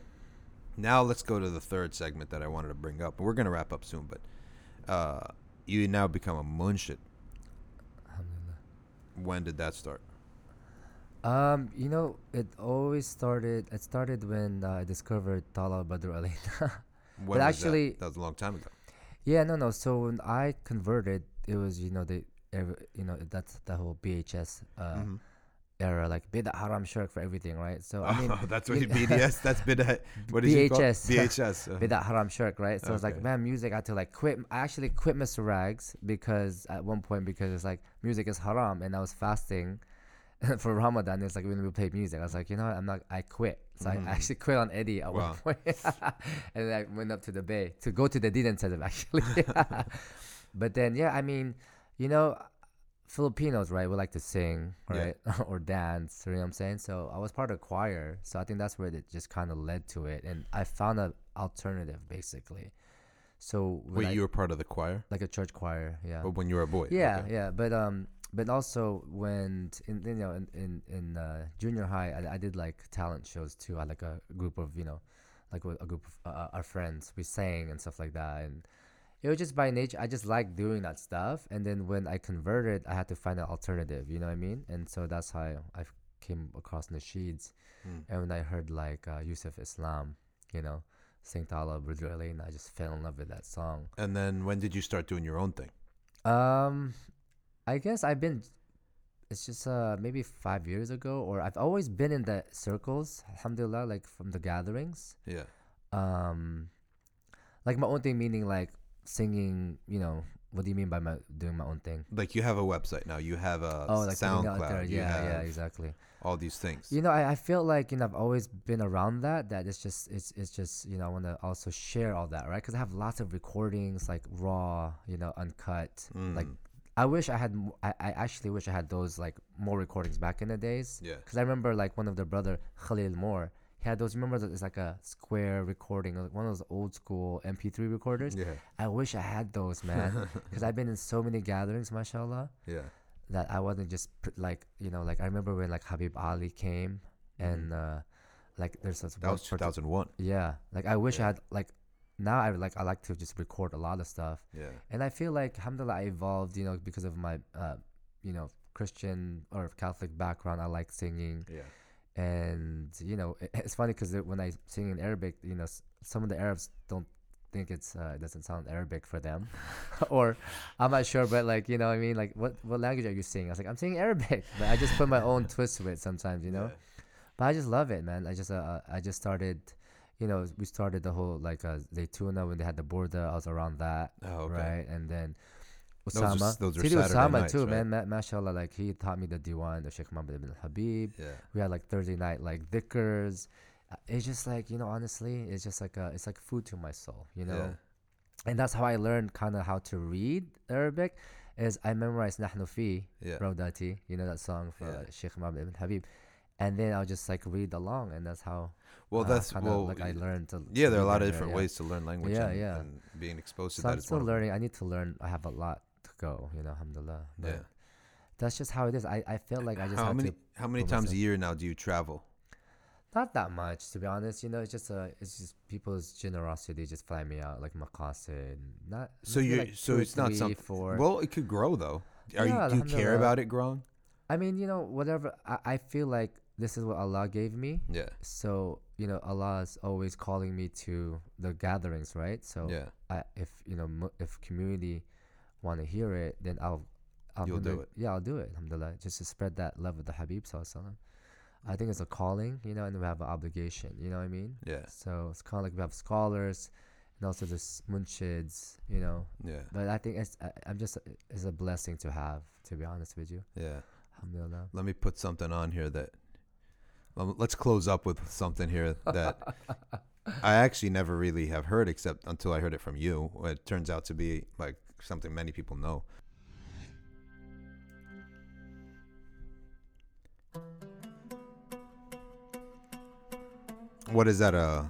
[SPEAKER 1] now let's go to the third segment that I wanted to bring up. We're gonna wrap up soon, but uh, you now become a munshid. When did that start?
[SPEAKER 2] Um, you know, it always started. It started when uh, I discovered Tala Badr. [LAUGHS]
[SPEAKER 1] When was
[SPEAKER 2] actually-
[SPEAKER 1] that? that was a long time ago.
[SPEAKER 2] Yeah, no, no. So when I converted, it was you know the you know that's the whole BHS uh,
[SPEAKER 1] Mhm.
[SPEAKER 2] Era, like bida haram shirk for everything, right? So I mean,
[SPEAKER 1] oh, [LAUGHS] that's what
[SPEAKER 2] you-
[SPEAKER 1] BDS. That's bida. [LAUGHS] What you call it?
[SPEAKER 2] BHS.
[SPEAKER 1] BHS. uh,
[SPEAKER 2] bida haram shirk, right? So it's like man, music. I had to like quit. I actually quit Mr. Rags because at one point because it's like music is haram, and I was fasting. [LAUGHS] For Ramadan, it's like when we played music, I was like, you know what, I'm not. I quit. So I
[SPEAKER 1] Mhm.
[SPEAKER 2] actually quit on Eddie at
[SPEAKER 1] Wow.
[SPEAKER 2] one point, and then I went up to the Bay to go to the Deen Intensive actually. but then, yeah, I mean, you know, Filipinos, right, we like to sing,
[SPEAKER 1] Yeah.
[SPEAKER 2] right, [LAUGHS] or dance. You know what I'm saying? So I was part of a choir, so I think that's where it just kind of led to it, and I found an alternative basically. So
[SPEAKER 1] Wait,
[SPEAKER 2] I-
[SPEAKER 1] you were part of the choir,
[SPEAKER 2] like a church choir, yeah.
[SPEAKER 1] but when you were a boy.
[SPEAKER 2] Yeah,
[SPEAKER 1] Okay.
[SPEAKER 2] yeah, but um, but also when t- in you know in in, in uh, junior high, I, I did like talent shows too. I had like a group of you know, like a group of uh, our friends. We sang and stuff like that, and it was just by nature. I just liked doing that stuff. And then when I converted, I had to find an alternative. You know what I mean? And so that's how I came across Nasheeds.
[SPEAKER 1] Mm.
[SPEAKER 2] And when I heard like uh, Yusuf Islam, you know, sing Tala and I just fell in love with that song.
[SPEAKER 1] And then when did you start doing your own thing?
[SPEAKER 2] Um, I guess I've been. It's just uh maybe five years ago, or I've always been in the circles. Alhamdulillah, like from the gatherings.
[SPEAKER 1] Yeah.
[SPEAKER 2] Um, like my own thing, meaning like singing. You know, what do you mean by my doing my own thing?
[SPEAKER 1] Like you have a website now. You have a
[SPEAKER 2] oh, like out there.
[SPEAKER 1] SoundCloud.
[SPEAKER 2] Yeah, yeah, exactly.
[SPEAKER 1] all these things.
[SPEAKER 2] You know, I, I feel like you know I've always been around that. That it's just it's it's just you know I want to also share all that, right? Because I have lots of recordings like raw, you know, uncut. Like
[SPEAKER 1] Mm.
[SPEAKER 2] I wish I had. I, I actually wish I had those like more recordings back in the days.
[SPEAKER 1] Yeah.
[SPEAKER 2] Because I remember like one of the brother Khalil Moore. He had those. Remember, it's like a square recording, like one of those old school MP3 recorders.
[SPEAKER 1] Yeah.
[SPEAKER 2] I wish I had those, man. [LAUGHS] Because I've been in so many gatherings, mashallah
[SPEAKER 1] Yeah.
[SPEAKER 2] that I wasn't just pr- like you know like I remember when like Habib Ali came and uh like there's this
[SPEAKER 1] Mm-hmm. That was
[SPEAKER 2] parti-
[SPEAKER 1] 2001.
[SPEAKER 2] yeah like I wish
[SPEAKER 1] Yeah.
[SPEAKER 2] I had like now I like I like to just record a lot of stuff
[SPEAKER 1] Yeah.
[SPEAKER 2] and I feel like alhamdulillah I evolved you know because of my uh you know Christian or Catholic background I like singing
[SPEAKER 1] Yeah.
[SPEAKER 2] And you know it, [LAUGHS] it's funny because when I sing in Arabic you know s- some of the Arabs don't think it's uh, it doesn't sound Arabic for them. [LAUGHS] Or I'm not sure but like you know what I mean? Like what what language are you singing? I was like I'm singing Arabic but I just put my own [LAUGHS] twist to it sometimes you know? But I just love it man. I just uh, uh, I just started you know we started the whole like uh, Zaytuna when they had the border I was around that
[SPEAKER 1] Oh, okay.
[SPEAKER 2] right? And then
[SPEAKER 1] Those are those are Saturday
[SPEAKER 2] Usama
[SPEAKER 1] nights,
[SPEAKER 2] too
[SPEAKER 1] right?
[SPEAKER 2] man ma- mashallah like he taught me the diwan the Sheikh Muhammad ibn Habib
[SPEAKER 1] Yeah.
[SPEAKER 2] we had like Thursday night like dhikrs. Uh, It's just like you know, honestly, it's just like a, it's like food to my soul, you know.
[SPEAKER 1] Yeah.
[SPEAKER 2] And that's how I learned kind of how to read Arabic. Is I memorized Nahnu Fi
[SPEAKER 1] Yeah.
[SPEAKER 2] Rawdati, you know that song for
[SPEAKER 1] Yeah.
[SPEAKER 2] Sheikh Muhammad ibn Habib, and then I'll just like read along, and that's how.
[SPEAKER 1] Well,
[SPEAKER 2] uh,
[SPEAKER 1] that's
[SPEAKER 2] kinda,
[SPEAKER 1] well.
[SPEAKER 2] like I learned to.
[SPEAKER 1] yeah, there are a lot of different
[SPEAKER 2] yeah.
[SPEAKER 1] ways to learn language.
[SPEAKER 2] Yeah,
[SPEAKER 1] and,
[SPEAKER 2] yeah.
[SPEAKER 1] and being exposed to
[SPEAKER 2] So
[SPEAKER 1] that
[SPEAKER 2] I'm still
[SPEAKER 1] one of them.
[SPEAKER 2] learning. I need to learn. I have a lot go, you know. Alhamdulillah. But
[SPEAKER 1] Yeah.
[SPEAKER 2] That's just how it is. I, I feel like I just
[SPEAKER 1] How
[SPEAKER 2] have
[SPEAKER 1] many how many times a year now do you travel?
[SPEAKER 2] Not that much, to be honest. You know, it's just uh, it's just people's generosity just fly me out, like maqasid. Not
[SPEAKER 1] So you
[SPEAKER 2] like
[SPEAKER 1] so it's not something.
[SPEAKER 2] four.
[SPEAKER 1] Well, it could grow though. Are
[SPEAKER 2] Yeah,
[SPEAKER 1] you do you care about it growing?
[SPEAKER 2] I mean, you know, whatever. I, I feel like this is what Allah gave me.
[SPEAKER 1] Yeah.
[SPEAKER 2] So you know, Allah is always calling me to the gatherings, right? So
[SPEAKER 1] Yeah.
[SPEAKER 2] I, if you know, if community want to hear it, then I'll. I'll
[SPEAKER 1] You'll do it.
[SPEAKER 2] Yeah, I'll do it. Alhamdulillah, just to spread that love of the Habib Sallallahu Alaihi Wasallam. I think it's a calling, you know, and we have an obligation. You know what I mean?
[SPEAKER 1] Yeah.
[SPEAKER 2] So it's kind of like we have scholars, and also there's munshids, you know.
[SPEAKER 1] Yeah.
[SPEAKER 2] But I think it's I, I'm just it's a blessing to have, to be honest with you.
[SPEAKER 1] Yeah.
[SPEAKER 2] Alhamdulillah.
[SPEAKER 1] Let me put something on here that. Um, let's close up with something here that [LAUGHS] I actually never really have heard except until I heard it from you. It turns out to be like something many people know. What is that? Uh,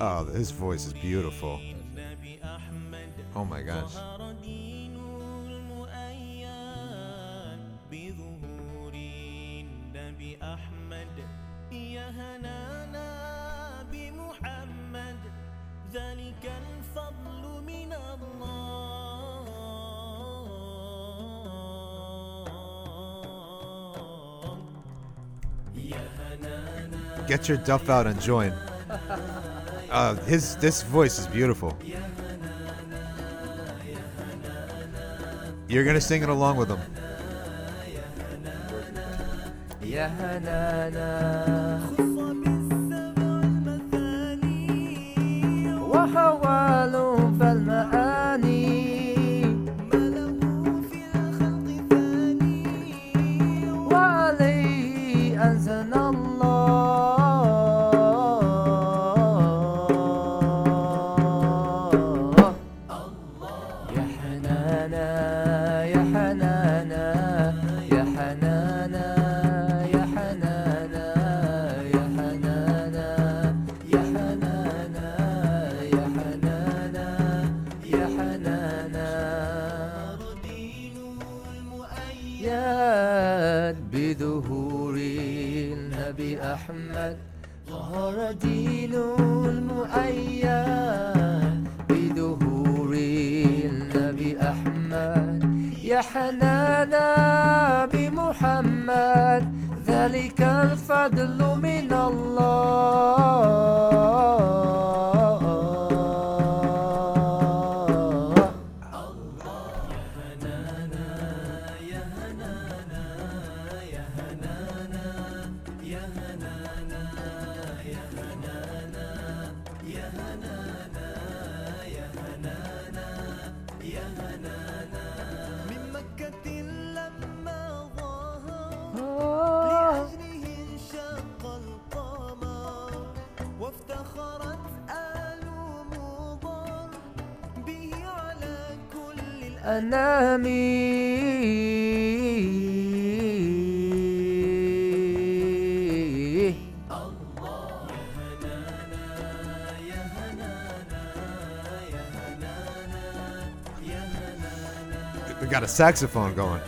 [SPEAKER 1] oh, his voice is beautiful. Oh my gosh.
[SPEAKER 3] Get your duff out and join. Uh, his this voice is beautiful. You're gonna sing it along with him. We got a saxophone going.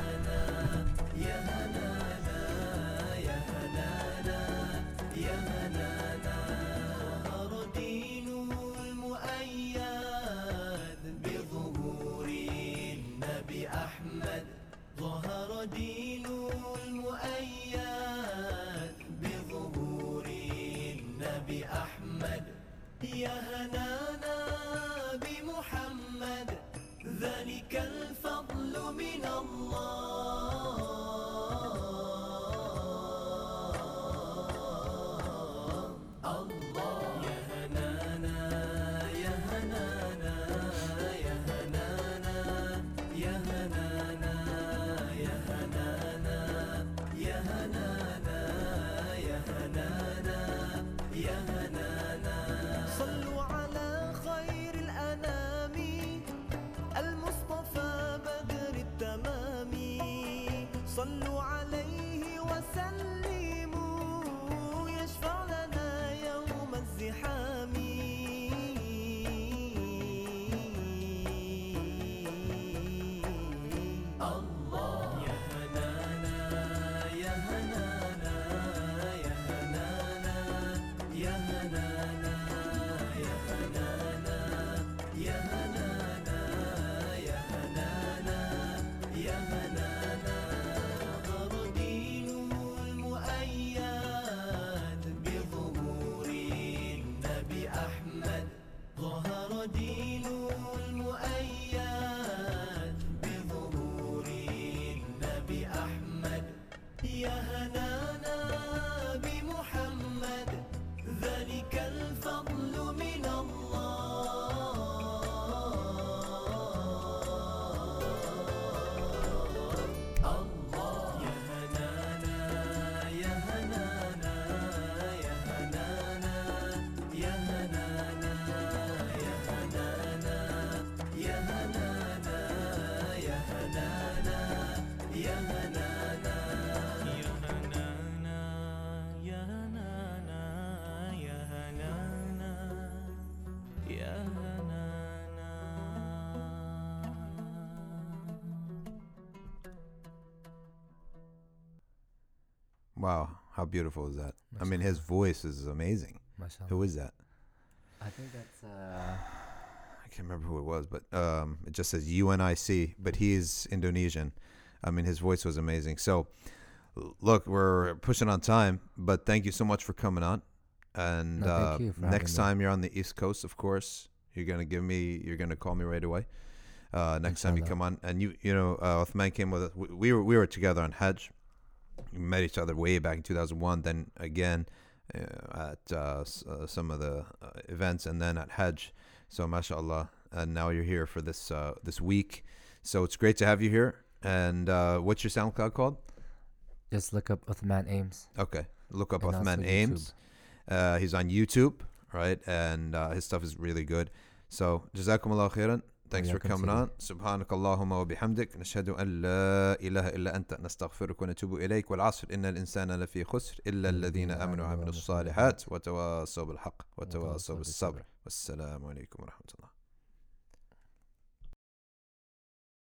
[SPEAKER 3] How beautiful is that? Mashallah. I mean, his voice is amazing.
[SPEAKER 2] Mashallah.
[SPEAKER 3] Who is that?
[SPEAKER 2] I think that's. Uh,
[SPEAKER 3] I can't remember who it was, but um, it just says UNIC, but he's Indonesian. I mean, his voice was amazing. So,
[SPEAKER 1] look, we're pushing on time, but thank you so much for coming on. And
[SPEAKER 2] no,
[SPEAKER 1] uh, next
[SPEAKER 2] time me.
[SPEAKER 1] you're on the East Coast, of course, you're gonna give me, you're gonna call me right away. Uh, next Inshallah. time you come on, and you, you know, uh, Uthman came with us. We, we were we were together on Hajj. We met each other way back in 2001. Then again uh, at uh, s- uh, some of the uh, events, and then at Hajj. So, mashallah, and now you're here for this uh, this week. So it's great to have you here. And uh, what's your SoundCloud called?
[SPEAKER 2] Just look up Uthman Ames.
[SPEAKER 1] Okay, look up
[SPEAKER 2] and
[SPEAKER 1] Uthman Ames. Uh, he's on YouTube, right? And uh, his stuff is really good. So, jazakumullah khairan. Thanks for coming on. سبحانك اللهم وبحمدك. نشهد أن لا إله إلا أنت. نستغفرك ونتوب إليك. والعصر إن الإنسان لفي خسر إلا الذين آمنوا وعملوا الصالحات وتواصوا بالحق وتواصوا بالصبر. والسلام عليكم ورحمة الله.